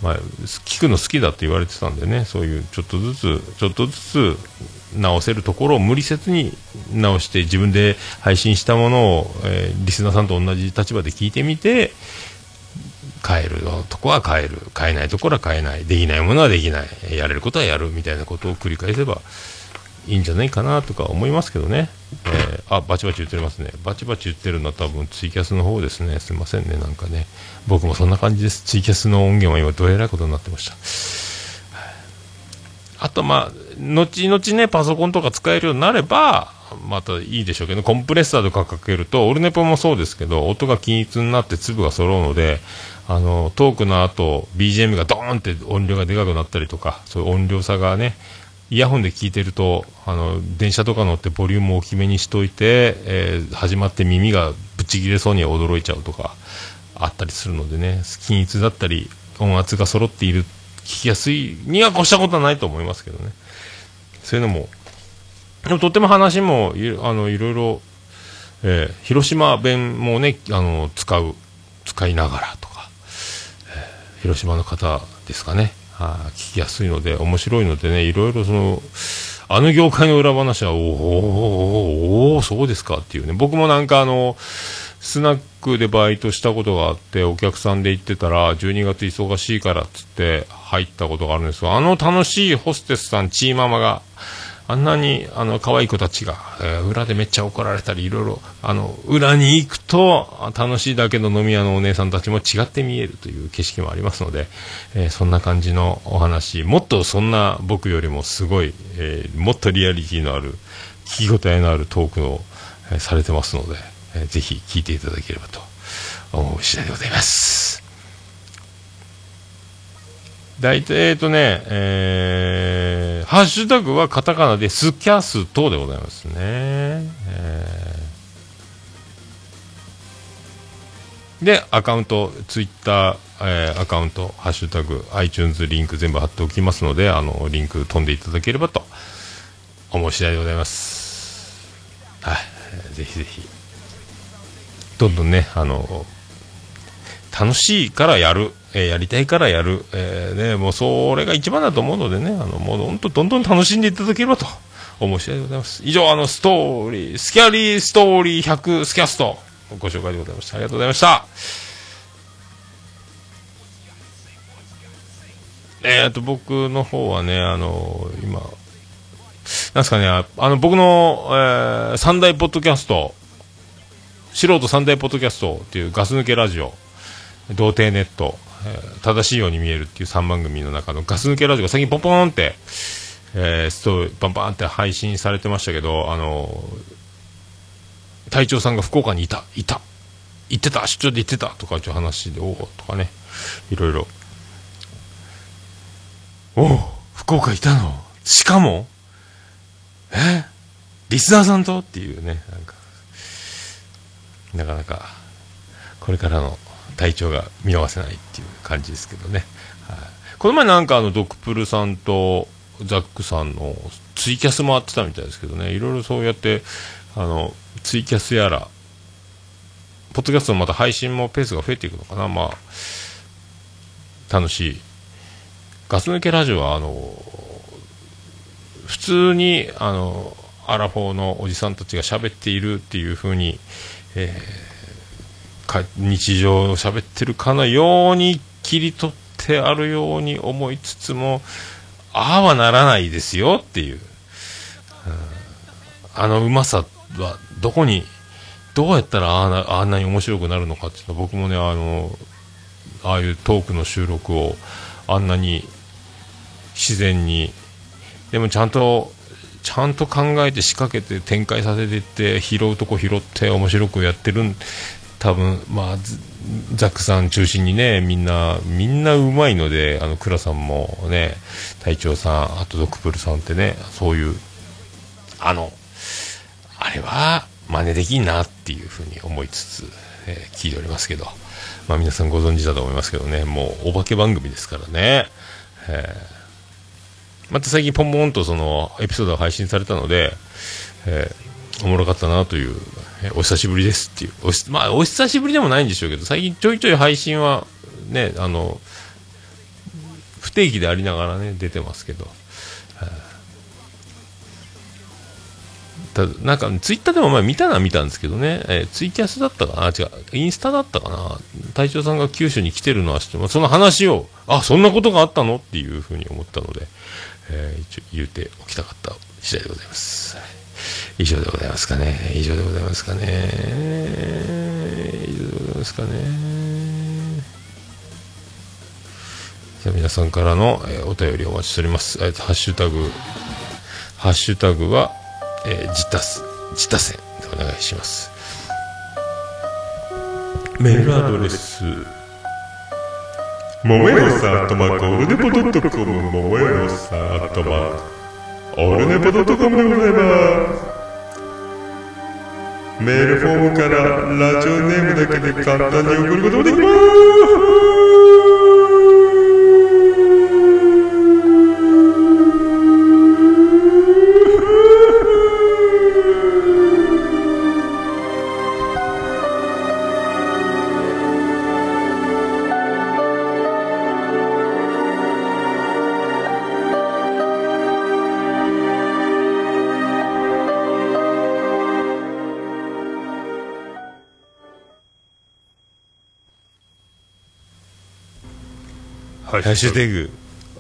まあ、聞くの好きだって言われてたんでね、そういうちょっとずつ、ちょっとずつ直せるところを無理せずに直して、自分で配信したものを、えーリスナーさんと同じ立場で聞いてみて、変えるとこは変える、変えないところは変えない、できないものはできない、やれることはやるみたいなことを繰り返せばいいんじゃないかなとか思いますけどね。えーあ、バチバチ言ってますね。バチバチ言ってるのは多分ツイキャスの方ですね。すいませんね、なんかね。僕もそんな感じです。ツイキャスの音源は今どえらいことになってました。あとまあ、後々ね、パソコンとか使えるようになれば、またいいでしょうけど、コンプレッサーとかかけると、オルネポもそうですけど、音が均一になって粒が揃うので、あの、トークの後、BGM がドーンって音量がでかくなったりとか、そういう音量差がね、イヤホンで聞いてると、あの、電車とか乗ってボリュームを大きめにしといて、えー始まって耳がぶち切れそうに驚いちゃうとか、あったりするのでね、均一だったり、音圧が揃っている、聞きやすいには越したことはないと思いますけどね。そういうのもでもとっても話もいあのいろいろ、えー広島弁もねあの使う使いながらと、広島の方ですかね。あ聞きやすいので面白いのでねいろいろそのあの業界の裏話はおーおーおーおーそうですかっていうね。僕もなんかあのスナックでバイトしたことがあってお客さんで行ってたら12月忙しいからっつって入ったことがあるんですがあの楽しいホステスさんチーママがあんなにあの可愛い子たちが、えー裏でめっちゃ怒られたりいろいろあの裏に行くと楽しいだけの飲み屋のお姉さんたちも違って見えるという景色もありますので、えーそんな感じのお話もっとそんな僕よりもすごい、えーもっとリアリティのある聞き応えのあるトークを、えされてますので、えーぜひ聞いていただければと思う次第でございます。大体、えっとね、えー、ハッシュタグはカタカナでスキャストでございますね。えーで、アカウント、ツイッター、えーアカウント、ハッシュタグ、iTunes リンク全部貼っておきますので、あの、リンク飛んでいただければと思う次第でございます。はい、ぜひぜひ、どんどんね、あの、楽しいからやる、えーやりたいからやる、えーね、もうそれが一番だと思うのでね、あの、もう本当どんどん楽しんでいただければと思う次第でございます。以上、あの、ストーリー、スキャリーストーリー100スキャスト、ご紹介でございました。ありがとうございました。えー、と僕の方はね、あの今、なんすかね、あの、僕の、えー三大ポッドキャスト、素人三大ポッドキャストっていうガス抜けラジオ、童貞ネット、えー正しいように見えるっていう3番組の中のガス抜けラジオが最近ポンポンって、えー、ストーリーパンパンって配信されてましたけど、あの隊長さんが福岡にいた、いた、行ってた、出張で行ってたとかっていう話で、おおとかね、いろいろ。おお福岡いたの？しかも？え？リスナーさんと？っていうね、なんか、なかなか、これからの体調が見逃せないっていう感じですけどね。はい、この前なんかあの、ドクプルさんとザックさんのツイキャス回ってたみたいですけどね、いろいろそうやって、あの、ツイキャスやら、ポッドキャストのまた配信もペースが増えていくのかな、まあ、楽しい。ガス抜けラジオは、あの、普通に、あの、アラフォーのおじさんたちが喋っているっていう風に、えーか日常を喋ってるかのように切り取ってあるように思いつつも、ああはならないですよっていう。うんあのうまさはどこに、どうやったらああんなに面白くなるのかっていうのは僕もね、あの、ああいうトークの収録をあんなに自然に、でもちゃんと、ちゃんと考えて仕掛けて展開させていって、拾うとこ拾って面白くやってるん、多分、まあ、ザックさん中心にね、みんな、みんなうまいので、あの、倉さんもね、隊長さん、あとドクプルさんってね、そういう、あの、あれは真似できんなっていうふうに思いつつ、えー聞いておりますけど、まあ皆さんご存知だと思いますけどね、もうお化け番組ですからね。えーまた最近ポンポンとそのエピソードが配信されたので、えーおもろかったなという、お久しぶりですっていう、おしまあお久しぶりでもないんでしょうけど、最近ちょいちょい配信はね、あの、不定期でありながらね、出てますけど、ただなんかツイッターでも前見たのは見たんですけどね、えーツイキャスだったかな、違う、インスタだったかな、隊長さんが九州に来てるのは知ってます、その話を、あそんなことがあったの？っていうふうに思ったので、えー一応言うておきたかった次第でございます。以上でございますかね、以上でございますかね、以上でございますかね。じゃあ皆さんからの、えーお便りお待ちしております。えーハッシュタグ、ハッシュタグは、えー、自他す、自他戦でお願いします。メールアドレス、ももやのさん、アットマーク、オルネポドットコム、ももやのさん、アットマーク、オルネポドットコムでございます。メールフォームからラジオネームだけで簡単に送ることもできます。ハッシュタグ、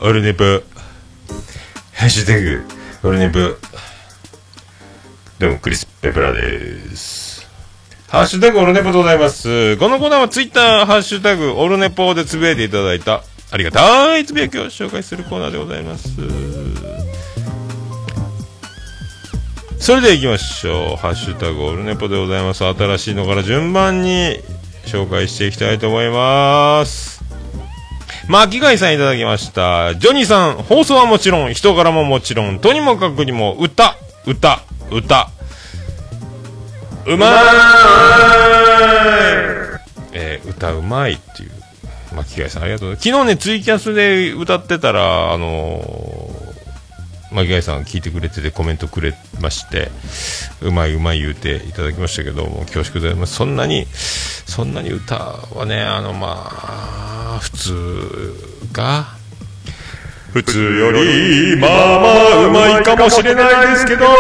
オルネポ。ハッシュタグ、オルネポ。どうも、クリス・ペプラです。ハッシュタグ、オルネポでございます。このコーナーはツイッター、ハッシュタグ、オルネポでつぶやいていただいた、ありがたいつぶやきを紹介するコーナーでございます。それでは行きましょう。ハッシュタグ、オルネポでございます。新しいのから順番に紹介していきたいと思います。巻貝さんいただきました。ジョニーさん、放送はもちろん、人柄ももちろん、とにもかくにも、歌、歌、歌。うまーいえー歌うまいっていう、巻貝さんありがとう。昨日ね、ツイキャスで歌ってたら、あのー巻貝さん聞いてくれててコメントくれまして、うまいうまい言うていただきましたけども、恐縮で。そんなに、そんなに歌はね、あの、まあ、普通が、普通より、まあまあうまいかもしれないですけど、まあ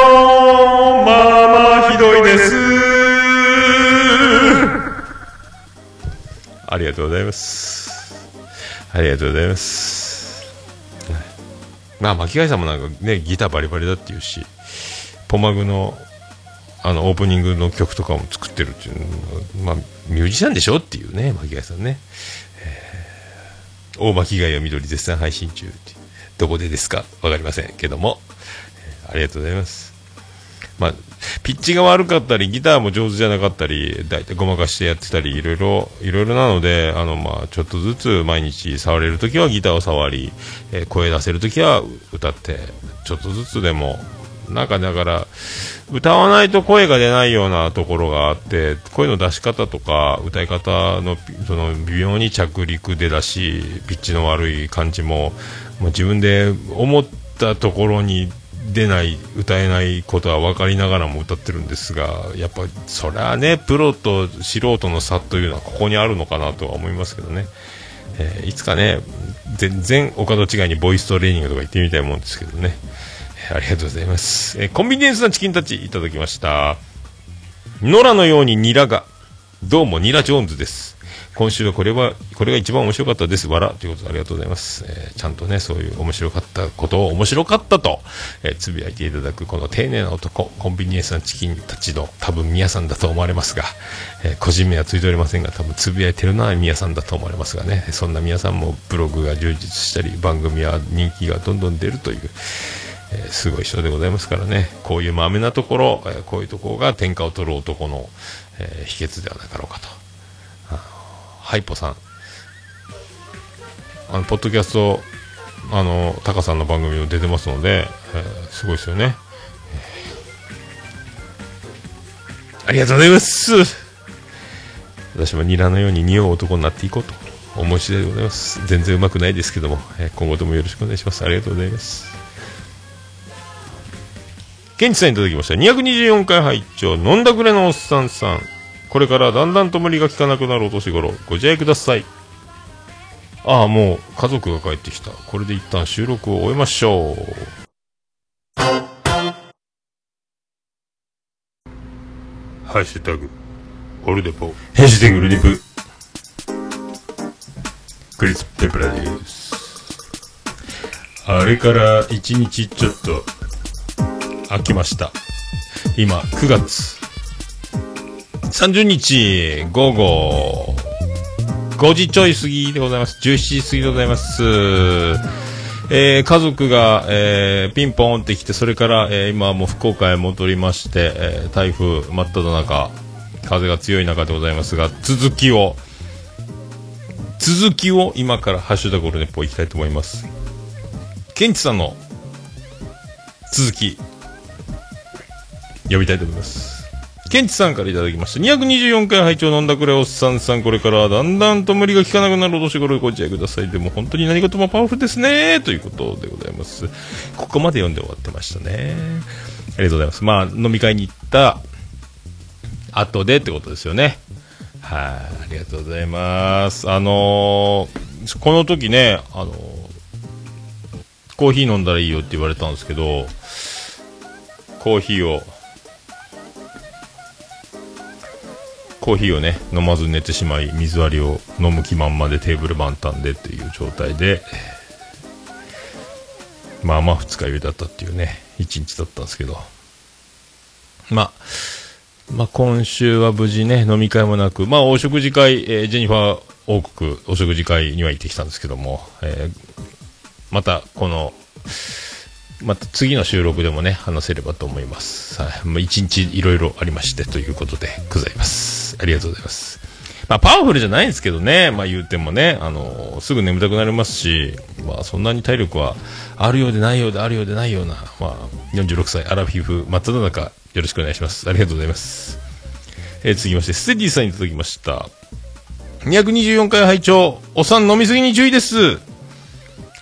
まあひどいです。ありがとうございます。ありがとうございます。まあ、巻貝さんもなんかね、ギターバリバリだっていうし、ポマグの、あの、オープニングの曲とかも作ってるっていう、まあ、ミュージシャンでしょっていうね、巻貝さんね。えー大巻貝は緑絶賛配信中ってどこでですか？わかりませんけども、えーありがとうございます。まあ、ピッチが悪かったり、ギターも上手じゃなかったり、だいたいごまかしてやってたり、いろいろ、いろいろなので、あの、まあ、ちょっとずつ毎日触れるときはギターを触り、えー声出せるときは歌って、ちょっとずつでも、なんかだから、歌わないと声が出ないようなところがあって、声の出し方とか、歌い方の、その、微妙に着陸でだし、ピッチの悪い感じも、もう自分で思ったところに出ない歌えないことは分かりながらも歌ってるんですがやっぱそれはねプロと素人の差というのはここにあるのかなとは思いますけどね、えーいつかね全然お門違いにボイストレーニングとか行ってみたいもんですけどね、えーありがとうございます、えーコンビニエンスなチキンたちいただきました。野良のようにニラがどうもニラ・ジョーンズです。今週はこれはこれが一番面白かったです。わらということでありがとうございます、えーちゃんとねそういう面白かったことを面白かったと、えーつぶやいていただくこの丁寧な男。コンビニエンスなチキンたちの多分宮さんだと思われますが、えー個人名はついておりませんが多分つぶやいてるのは宮さんだと思われますがね。そんな宮さんもブログが充実したり番組は人気がどんどん出るというえーすごい人でございますからね、こういうまめなところ、えーこういうところが天下を取る男の、えー秘訣ではなかろうかと。ハイポさん、あのポッドキャスト、あのタカさんの番組も出てますので、えーすごいですよね。えーありがとうございます。私もニラのように匂う男になっていこうと思い次第でございます。全然うまくないですけども、えー今後ともよろしくお願いします。ありがとうございます。ケンチさんいただきました。224回拝聴飲んだくれのおっさんさん。これからだんだんと無理が効かなくなるお年頃、ご自愛ください。ああ、もう家族が帰ってきた。これで一旦収録を終えましょう。ハッシュタグ、オルデポ。ハッシュタグ、ルデプ。クリス・ペプラです。あれから一日ちょっと、飽きました。今、9月30日午後5時ちょい過ぎでございます。17時過ぎでございます。えー家族が、えーピンポンって来て、それから、えー今もう福岡へ戻りまして、えー台風真っ只中、風が強い中でございますが、続きを、続きを今からハッシュタグオルネポいきたいと思います。ケンチさんの続き、呼びたいと思います。ケンチさんからいただきました。224回拝聴飲んだくれおっさんさん、これからだんだんと無理が効かなくなるお年頃ご自愛ください。でも本当に何事もパワフルですね。ということでございます。ここまで読んで終わってましたね。ありがとうございます。まあ、飲み会に行った後でってことですよね。はい、ありがとうございます。あのーこの時ね、あのーコーヒー飲んだらいいよって言われたんですけど、コーヒーを、コーヒーをね飲まず寝てしまい水割りを飲む気満々でテーブル満タンでっていう状態でまあまあ二日酔いだったっていうね一日だったんですけどまあまあ今週は無事ね飲み会もなくまあお食事会、えージェニファー王国お食事会には行ってきたんですけども、えーまたこのまた次の収録でもね、話せればと思います。はい。まあ、一日いろいろありましてということでございます。ありがとうございます。まあ、パワフルじゃないんですけどね、まあ言うてもね、あのすぐ眠たくなりますし、まあそんなに体力はあるようでないようであるようでないような、まあ46歳アラフィフ真っ只中、よろしくお願いします。ありがとうございます。えー続きまして、ステディさんにいただきました。224回拝聴お産飲みすぎに注意です。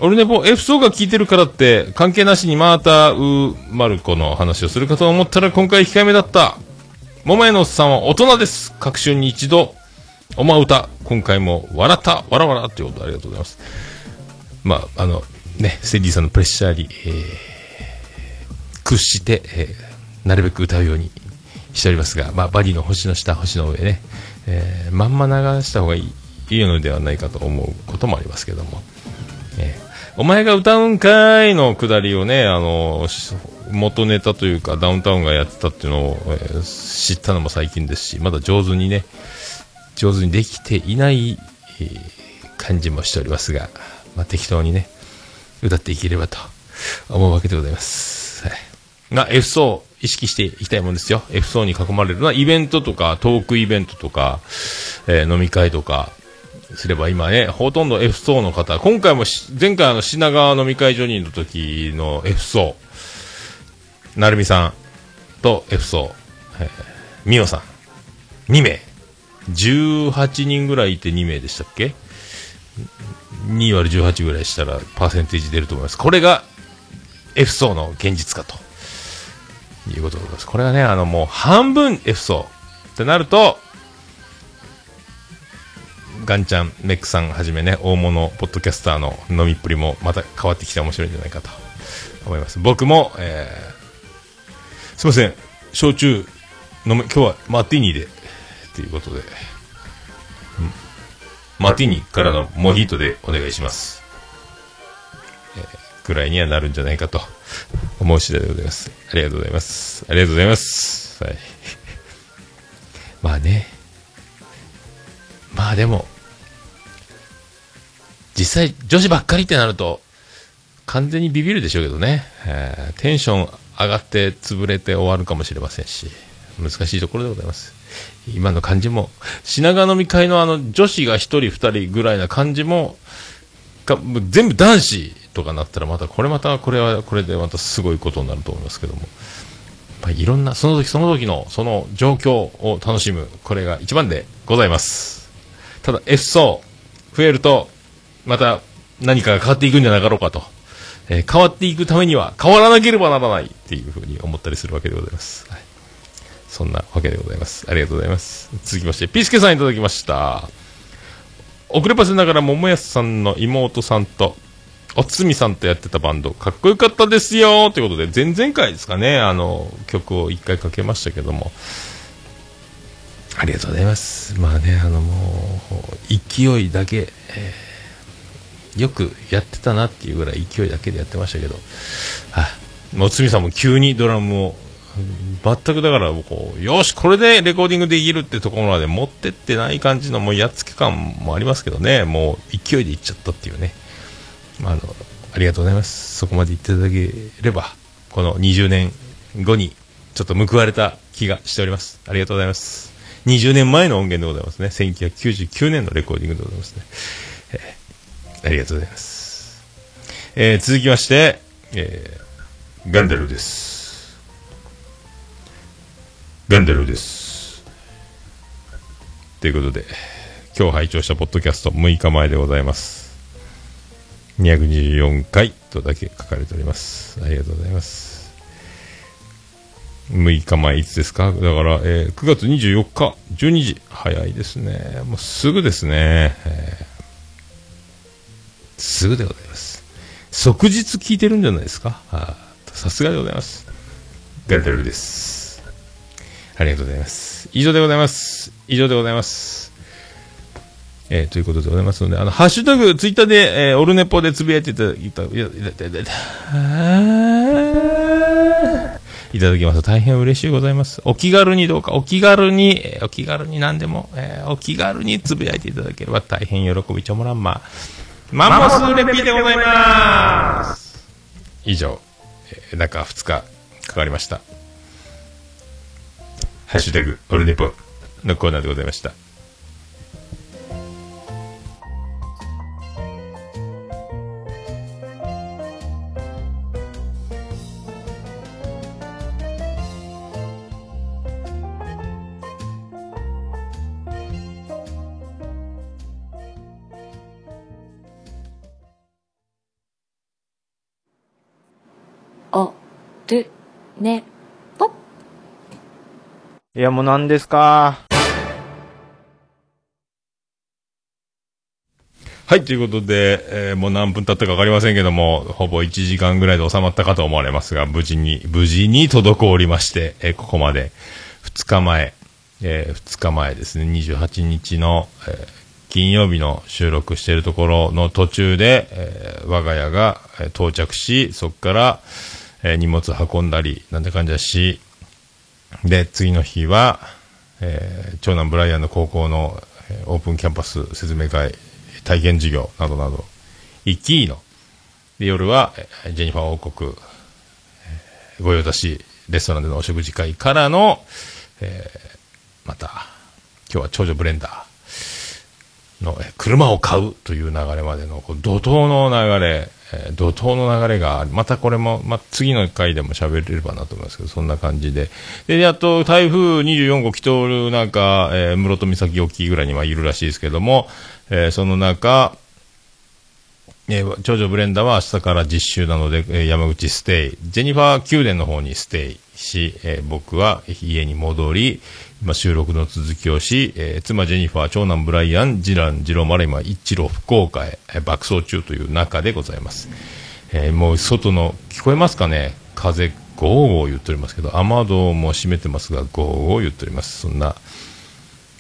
オルネポ F 層が効いてるからって関係なしにまたうーマルコの話をするかと思ったら今回控えめだった桃屋のおっさんは大人です。各週に一度おま歌今回も笑ったわらわらっていうことでありがとうございます。まああのねステディさんのプレッシャーに、えー屈して、えーなるべく歌うようにしておりますが、まあ、バディの星の下星の上ね、えーまんま流した方がいいいいのではないかと思うこともありますけども。えーお前が歌うんかいのくだりをね、あの元ネタというかダウンタウンがやってたっていうのを、えー知ったのも最近ですし、まだ上手にね、上手にできていない、えー感じもしておりますが、まあ、適当にね、歌っていければと思うわけでございます。はい。が、F 層意識していきたいもんですよ。F 層に囲まれるのはイベントとか、トークイベントとか、えー飲み会とか、すれば今ね、ほとんど F 層の方、今回も前回あの品川飲み会ジョニーの時の F 層、なるみさんと F 層、えー、みおさん、2名、18人ぐらいいて2名でしたっけ ?2 割18ぐらいしたらパーセンテージ出ると思います。これが F 層の現実かと。いうことでございます。これはね、あのもう半分 F 層ってなると、ガンちゃん、メックさんはじめね、大物ポッドキャスターの飲みっぷりもまた変わってきて面白いんじゃないかと思います。僕も、えー、すいません、焼酎飲め、今日はマーティーニで、ということで、うんマーティーニからのモヒートでお願いします。えー、ぐらいにはなるんじゃないかと思う次第でございます。ありがとうございます。ありがとうございます。はい。まあね、まあでも、実際女子ばっかりってなると、完全にビビるでしょうけどね、えーテンション上がって潰れて終わるかもしれませんし、難しいところでございます。今の感じも、品川飲み会のあの女子が1人2人ぐらいな感じも、がも全部男子とかなったらまたこれまたこれはこれでまたすごいことになると思いますけども、やっぱりいろんなその時その時のその状況を楽しむこれが一番でございます。ただ F 層増えるとまた何かが変わっていくんじゃなかろうかと、えー変わっていくためには変わらなければならないっていうふうに思ったりするわけでございます、はい、そんなわけでございます。ありがとうございます。続きましてピースケさんいただきました。遅ればせながら桃安さんの妹さんとおつみさんとやってたバンドかっこよかったですよ。ということで前々回ですかねあの曲を一回かけましたけども。ありがとうございます。まあねあのもう勢いだけ、えーよくやってたなっていうぐらい勢いだけでやってましたけど。はあもうつみさんも急にドラムを全くだからこうよしこれでレコーディングできるってところまで持ってってない感じのもうやっつけ感もありますけどね。もう勢いでいっちゃったっていうね。まあ、あのありがとうございます。そこまで言っていただければこの20年後にちょっと報われた気がしております。ありがとうございます。20年前の音源でございますね。1999年のレコーディングでございますね、えーありがとうございます、えー続きまして、えーガンダルですガンダルですということで今日拝聴したポッドキャスト6日前でございます224回とだけ書かれております。ありがとうございます。6日前いつですか？だから、えー9月24日12時。早いですね。もうすぐですね。えーすぐでございます。即日聞いてるんじゃないですか？さすがでございます。ガルルです。ありがとうございます。以上でございます。以上でございます。えーということでございますので、あの、ハッシュタグ、ツイッターで、えーオルネポでつぶやいていただいた、いた、いた、いた、いた、いただきますと大変嬉しいございます。お気軽にどうか、お気軽に、えーお気軽に何でも、えーお気軽につぶやいていただければ大変喜びちょもらんま。マンモスレピでございます。以上、えー中2日かかりました。ハッシュタグ、オルネポのコーナーでございました。おるねぽいや、もう何ですか？はい、ということで、えーもう何分経ったかわかりませんけども、ほぼ1時間ぐらいで収まったかと思われますが、無事に、無事に滞りまして、えーここまで、2日前、え2日前ですね、28日の、えー金曜日の収録しているところの途中で、えー我が家がえー到着し、そこから、えー荷物運んだり、なんて感じだし、で、次の日は、えー長男ブライアンの高校の、えーオープンキャンパス説明会、体験授業などなど、行きの。で、夜は、えージェニファー王国、えー御用達レストランでのお食事会からの、えーまた、今日は長女ブレンダーの、えー車を買うという流れまでの、こう怒涛の流れ、えー怒涛の流れがあり、またこれも、ま、次の回でも喋れればなと思いますけど、そんな感じで。で、やっと台風24号来ておる中、えー室戸岬沖ぐらいにはいるらしいですけども、えーその中、えー長女ブレンダーは明日から実習なので、えー山口ステイ。ジェニファー宮殿の方にステイし、えー僕は家に戻り、今収録の続きをし、えー妻ジェニファー、長男ブライアン、次男、次郎丸今、一郎福岡へ、えー爆走中という中でございます。えーもう外の、聞こえますかね？風、ゴーゴー言っておりますけど、雨戸も閉めてますが、ゴーゴー言っております。そんな、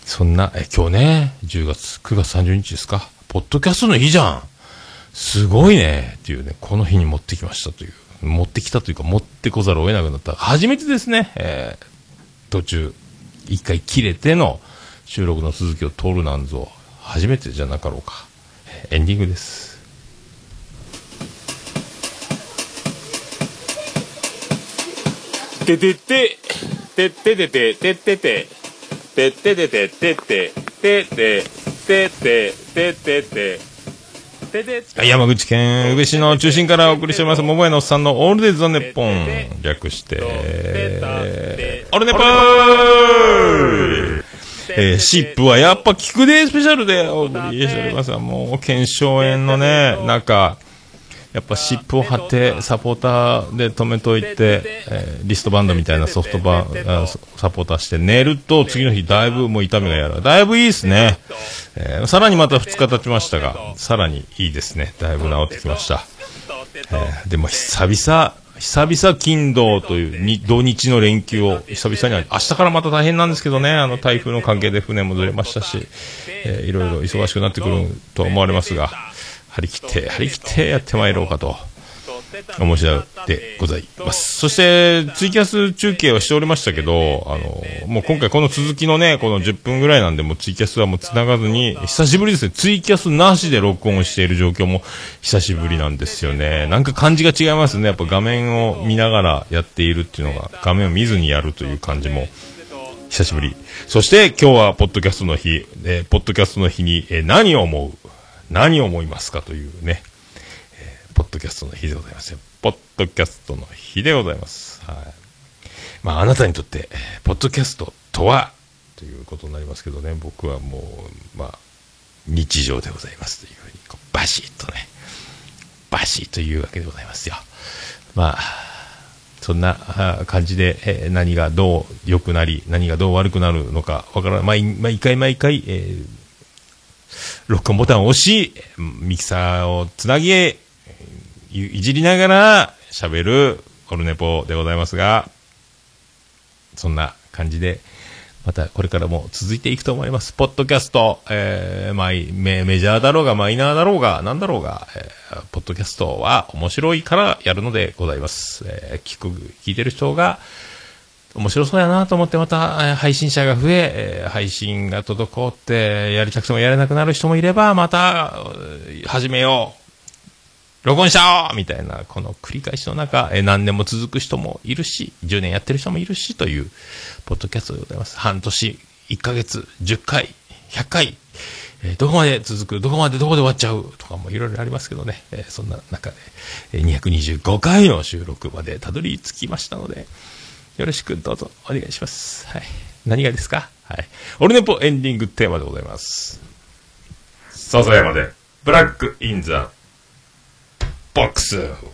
そんな、え、今日ね、10月、9月30日ですか？ポッドキャストの日じゃん。すごいね。っていうね、この日に持ってきましたという。持ってきたというか、持ってこざるを得なくなった。初めてですね。えー途中、一回切れての収録の続きを取るなんぞ、初めてじゃなかろうか。えーエンディングです。ててて、てっててて、てってて、てっててて、てって、てって、てって、てってて、ててはい山口県宇部市の中心からお送りしております、桃屋のおっさんのオールデイズ・ザ・ネッポン。略して、オルネポーえー、シップはやっぱ聞くでスペシャルでお送りしておりますが、もう、検証炎のね、中、やっぱシップを貼って、サポーターで止めといて、えーリストバンドみたいなソフトバン、サポーターして寝ると次の日だいぶもう痛みがやらだいぶいいですね。えーさらにまた2日経ちましたが、さらにいいですね。だいぶ治ってきました。えーでも久々、久々金土という土日の連休を久々に、明日からまた大変なんですけどね、あの台風の関係で船もずれましたし、えーいろいろ忙しくなってくると思われますが、張り切って、張り切ってやってまいろうかと。面白いでございます。そして、ツイキャス中継はしておりましたけど、あの、もう今回この続きのね、この10分ぐらいなんで、もうツイキャスはもう繋がずに、久しぶりですね、ツイキャスなしで録音している状況も久しぶりなんですよね。なんか感じが違いますね。やっぱ画面を見ながらやっているっていうのが、画面を見ずにやるという感じも、久しぶり。そして今日はポッドキャストの日、えーポッドキャストの日に、えー何を思う？何を思いますか？というね、ポッドキャストの日でございますよ。ポッドキャストの日でございます。はい。まあ、あなたにとって、ポッドキャストとは、ということになりますけどね、僕はもう、まあ、日常でございますというふうに、こうバシッとね、バシッというわけでございますよ。まあ、そんな感じで、えー何がどう良くなり、何がどう悪くなるのかわからない。毎毎回毎回、えー録音ボタンを押し、ミキサーをつなぎ、いじりながら喋るオルネポでございますが、そんな感じでまたこれからも続いていくと思います。ポッドキャスト、えー、マイメメジャーだろうがマイナーだろうがなんだろうが、えーポッドキャストは面白いからやるのでございます。えー聞く、聞いてる人が面白そうやなと思ってまた配信者が増え配信が滞ってやりたくてもやれなくなる人もいれば、また、始めよう。録音しちゃおうみたいな、この繰り返しの中、え何年も続く人もいるし、10年やってる人もいるし、という、ポッドキャストでございます。半年、1ヶ月、10回、100回、えーどこまで続く、どこまでどこで終わっちゃうとかもいろいろありますけどね、えーそんな中で、え225回の収録までたどり着きましたので、よろしくどうぞお願いします。はい。何がですか？はい。オルネポエンディングテーマでございます。笹山で、ブラックインザボ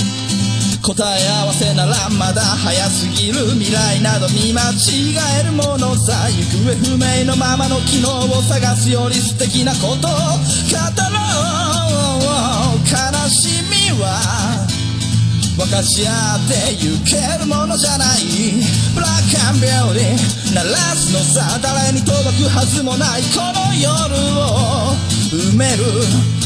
答え合わせならまだ早すぎる未来など見間違えるものさ行方不明のままの機能を探すより素敵なことを語ろう。悲しみは分かち合ってゆけるものじゃない。ブラックアン。ビューティー鳴らすのさ誰に届くはずもない。この夜を埋める。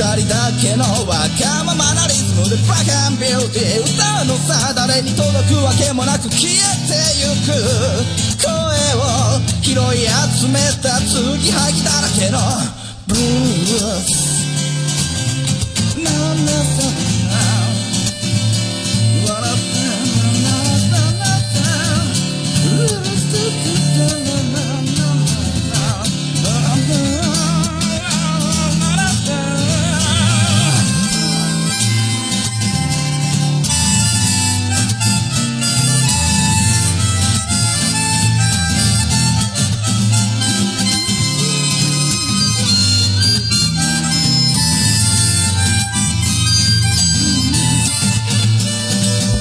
人だけのわがままなリズムでブラックアンビューティー歌うのさ誰に届くわけもなく消えてゆく声を拾い集めた継ぎはぎだらけのブルース。なんださ。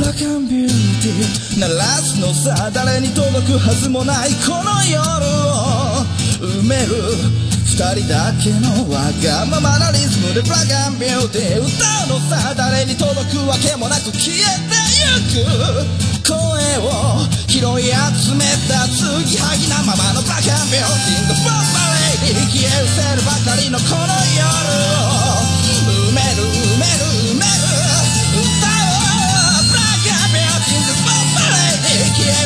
ラックアンビューティー鳴らすのさ誰に届くはずもないこの夜。を埋める二人だけのわがままなリズムでブラガンビューティー。歌うのさ誰に届くわけもなく消えてゆく。声を拾い集めた継ぎはぎなままのブラガンビュー。ティングボンバレイに消え失せるばかりのこの夜を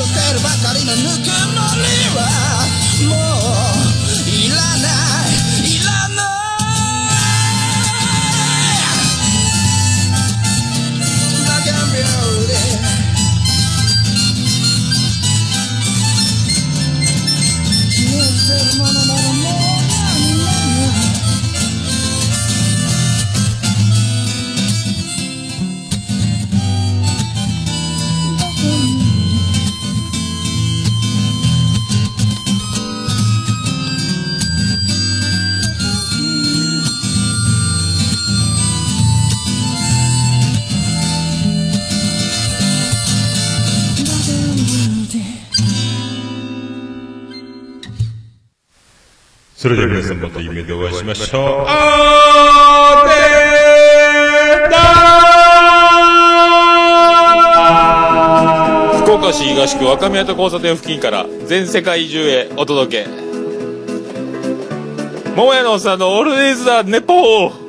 せるばかりのぬくもりはそれでは皆さんまた夢でお会いしましょう。あーでー福岡市東区若宮と交差点付近から全世界中へお届け。桃屋のおっさんのオールディーズ・ザ・ネポー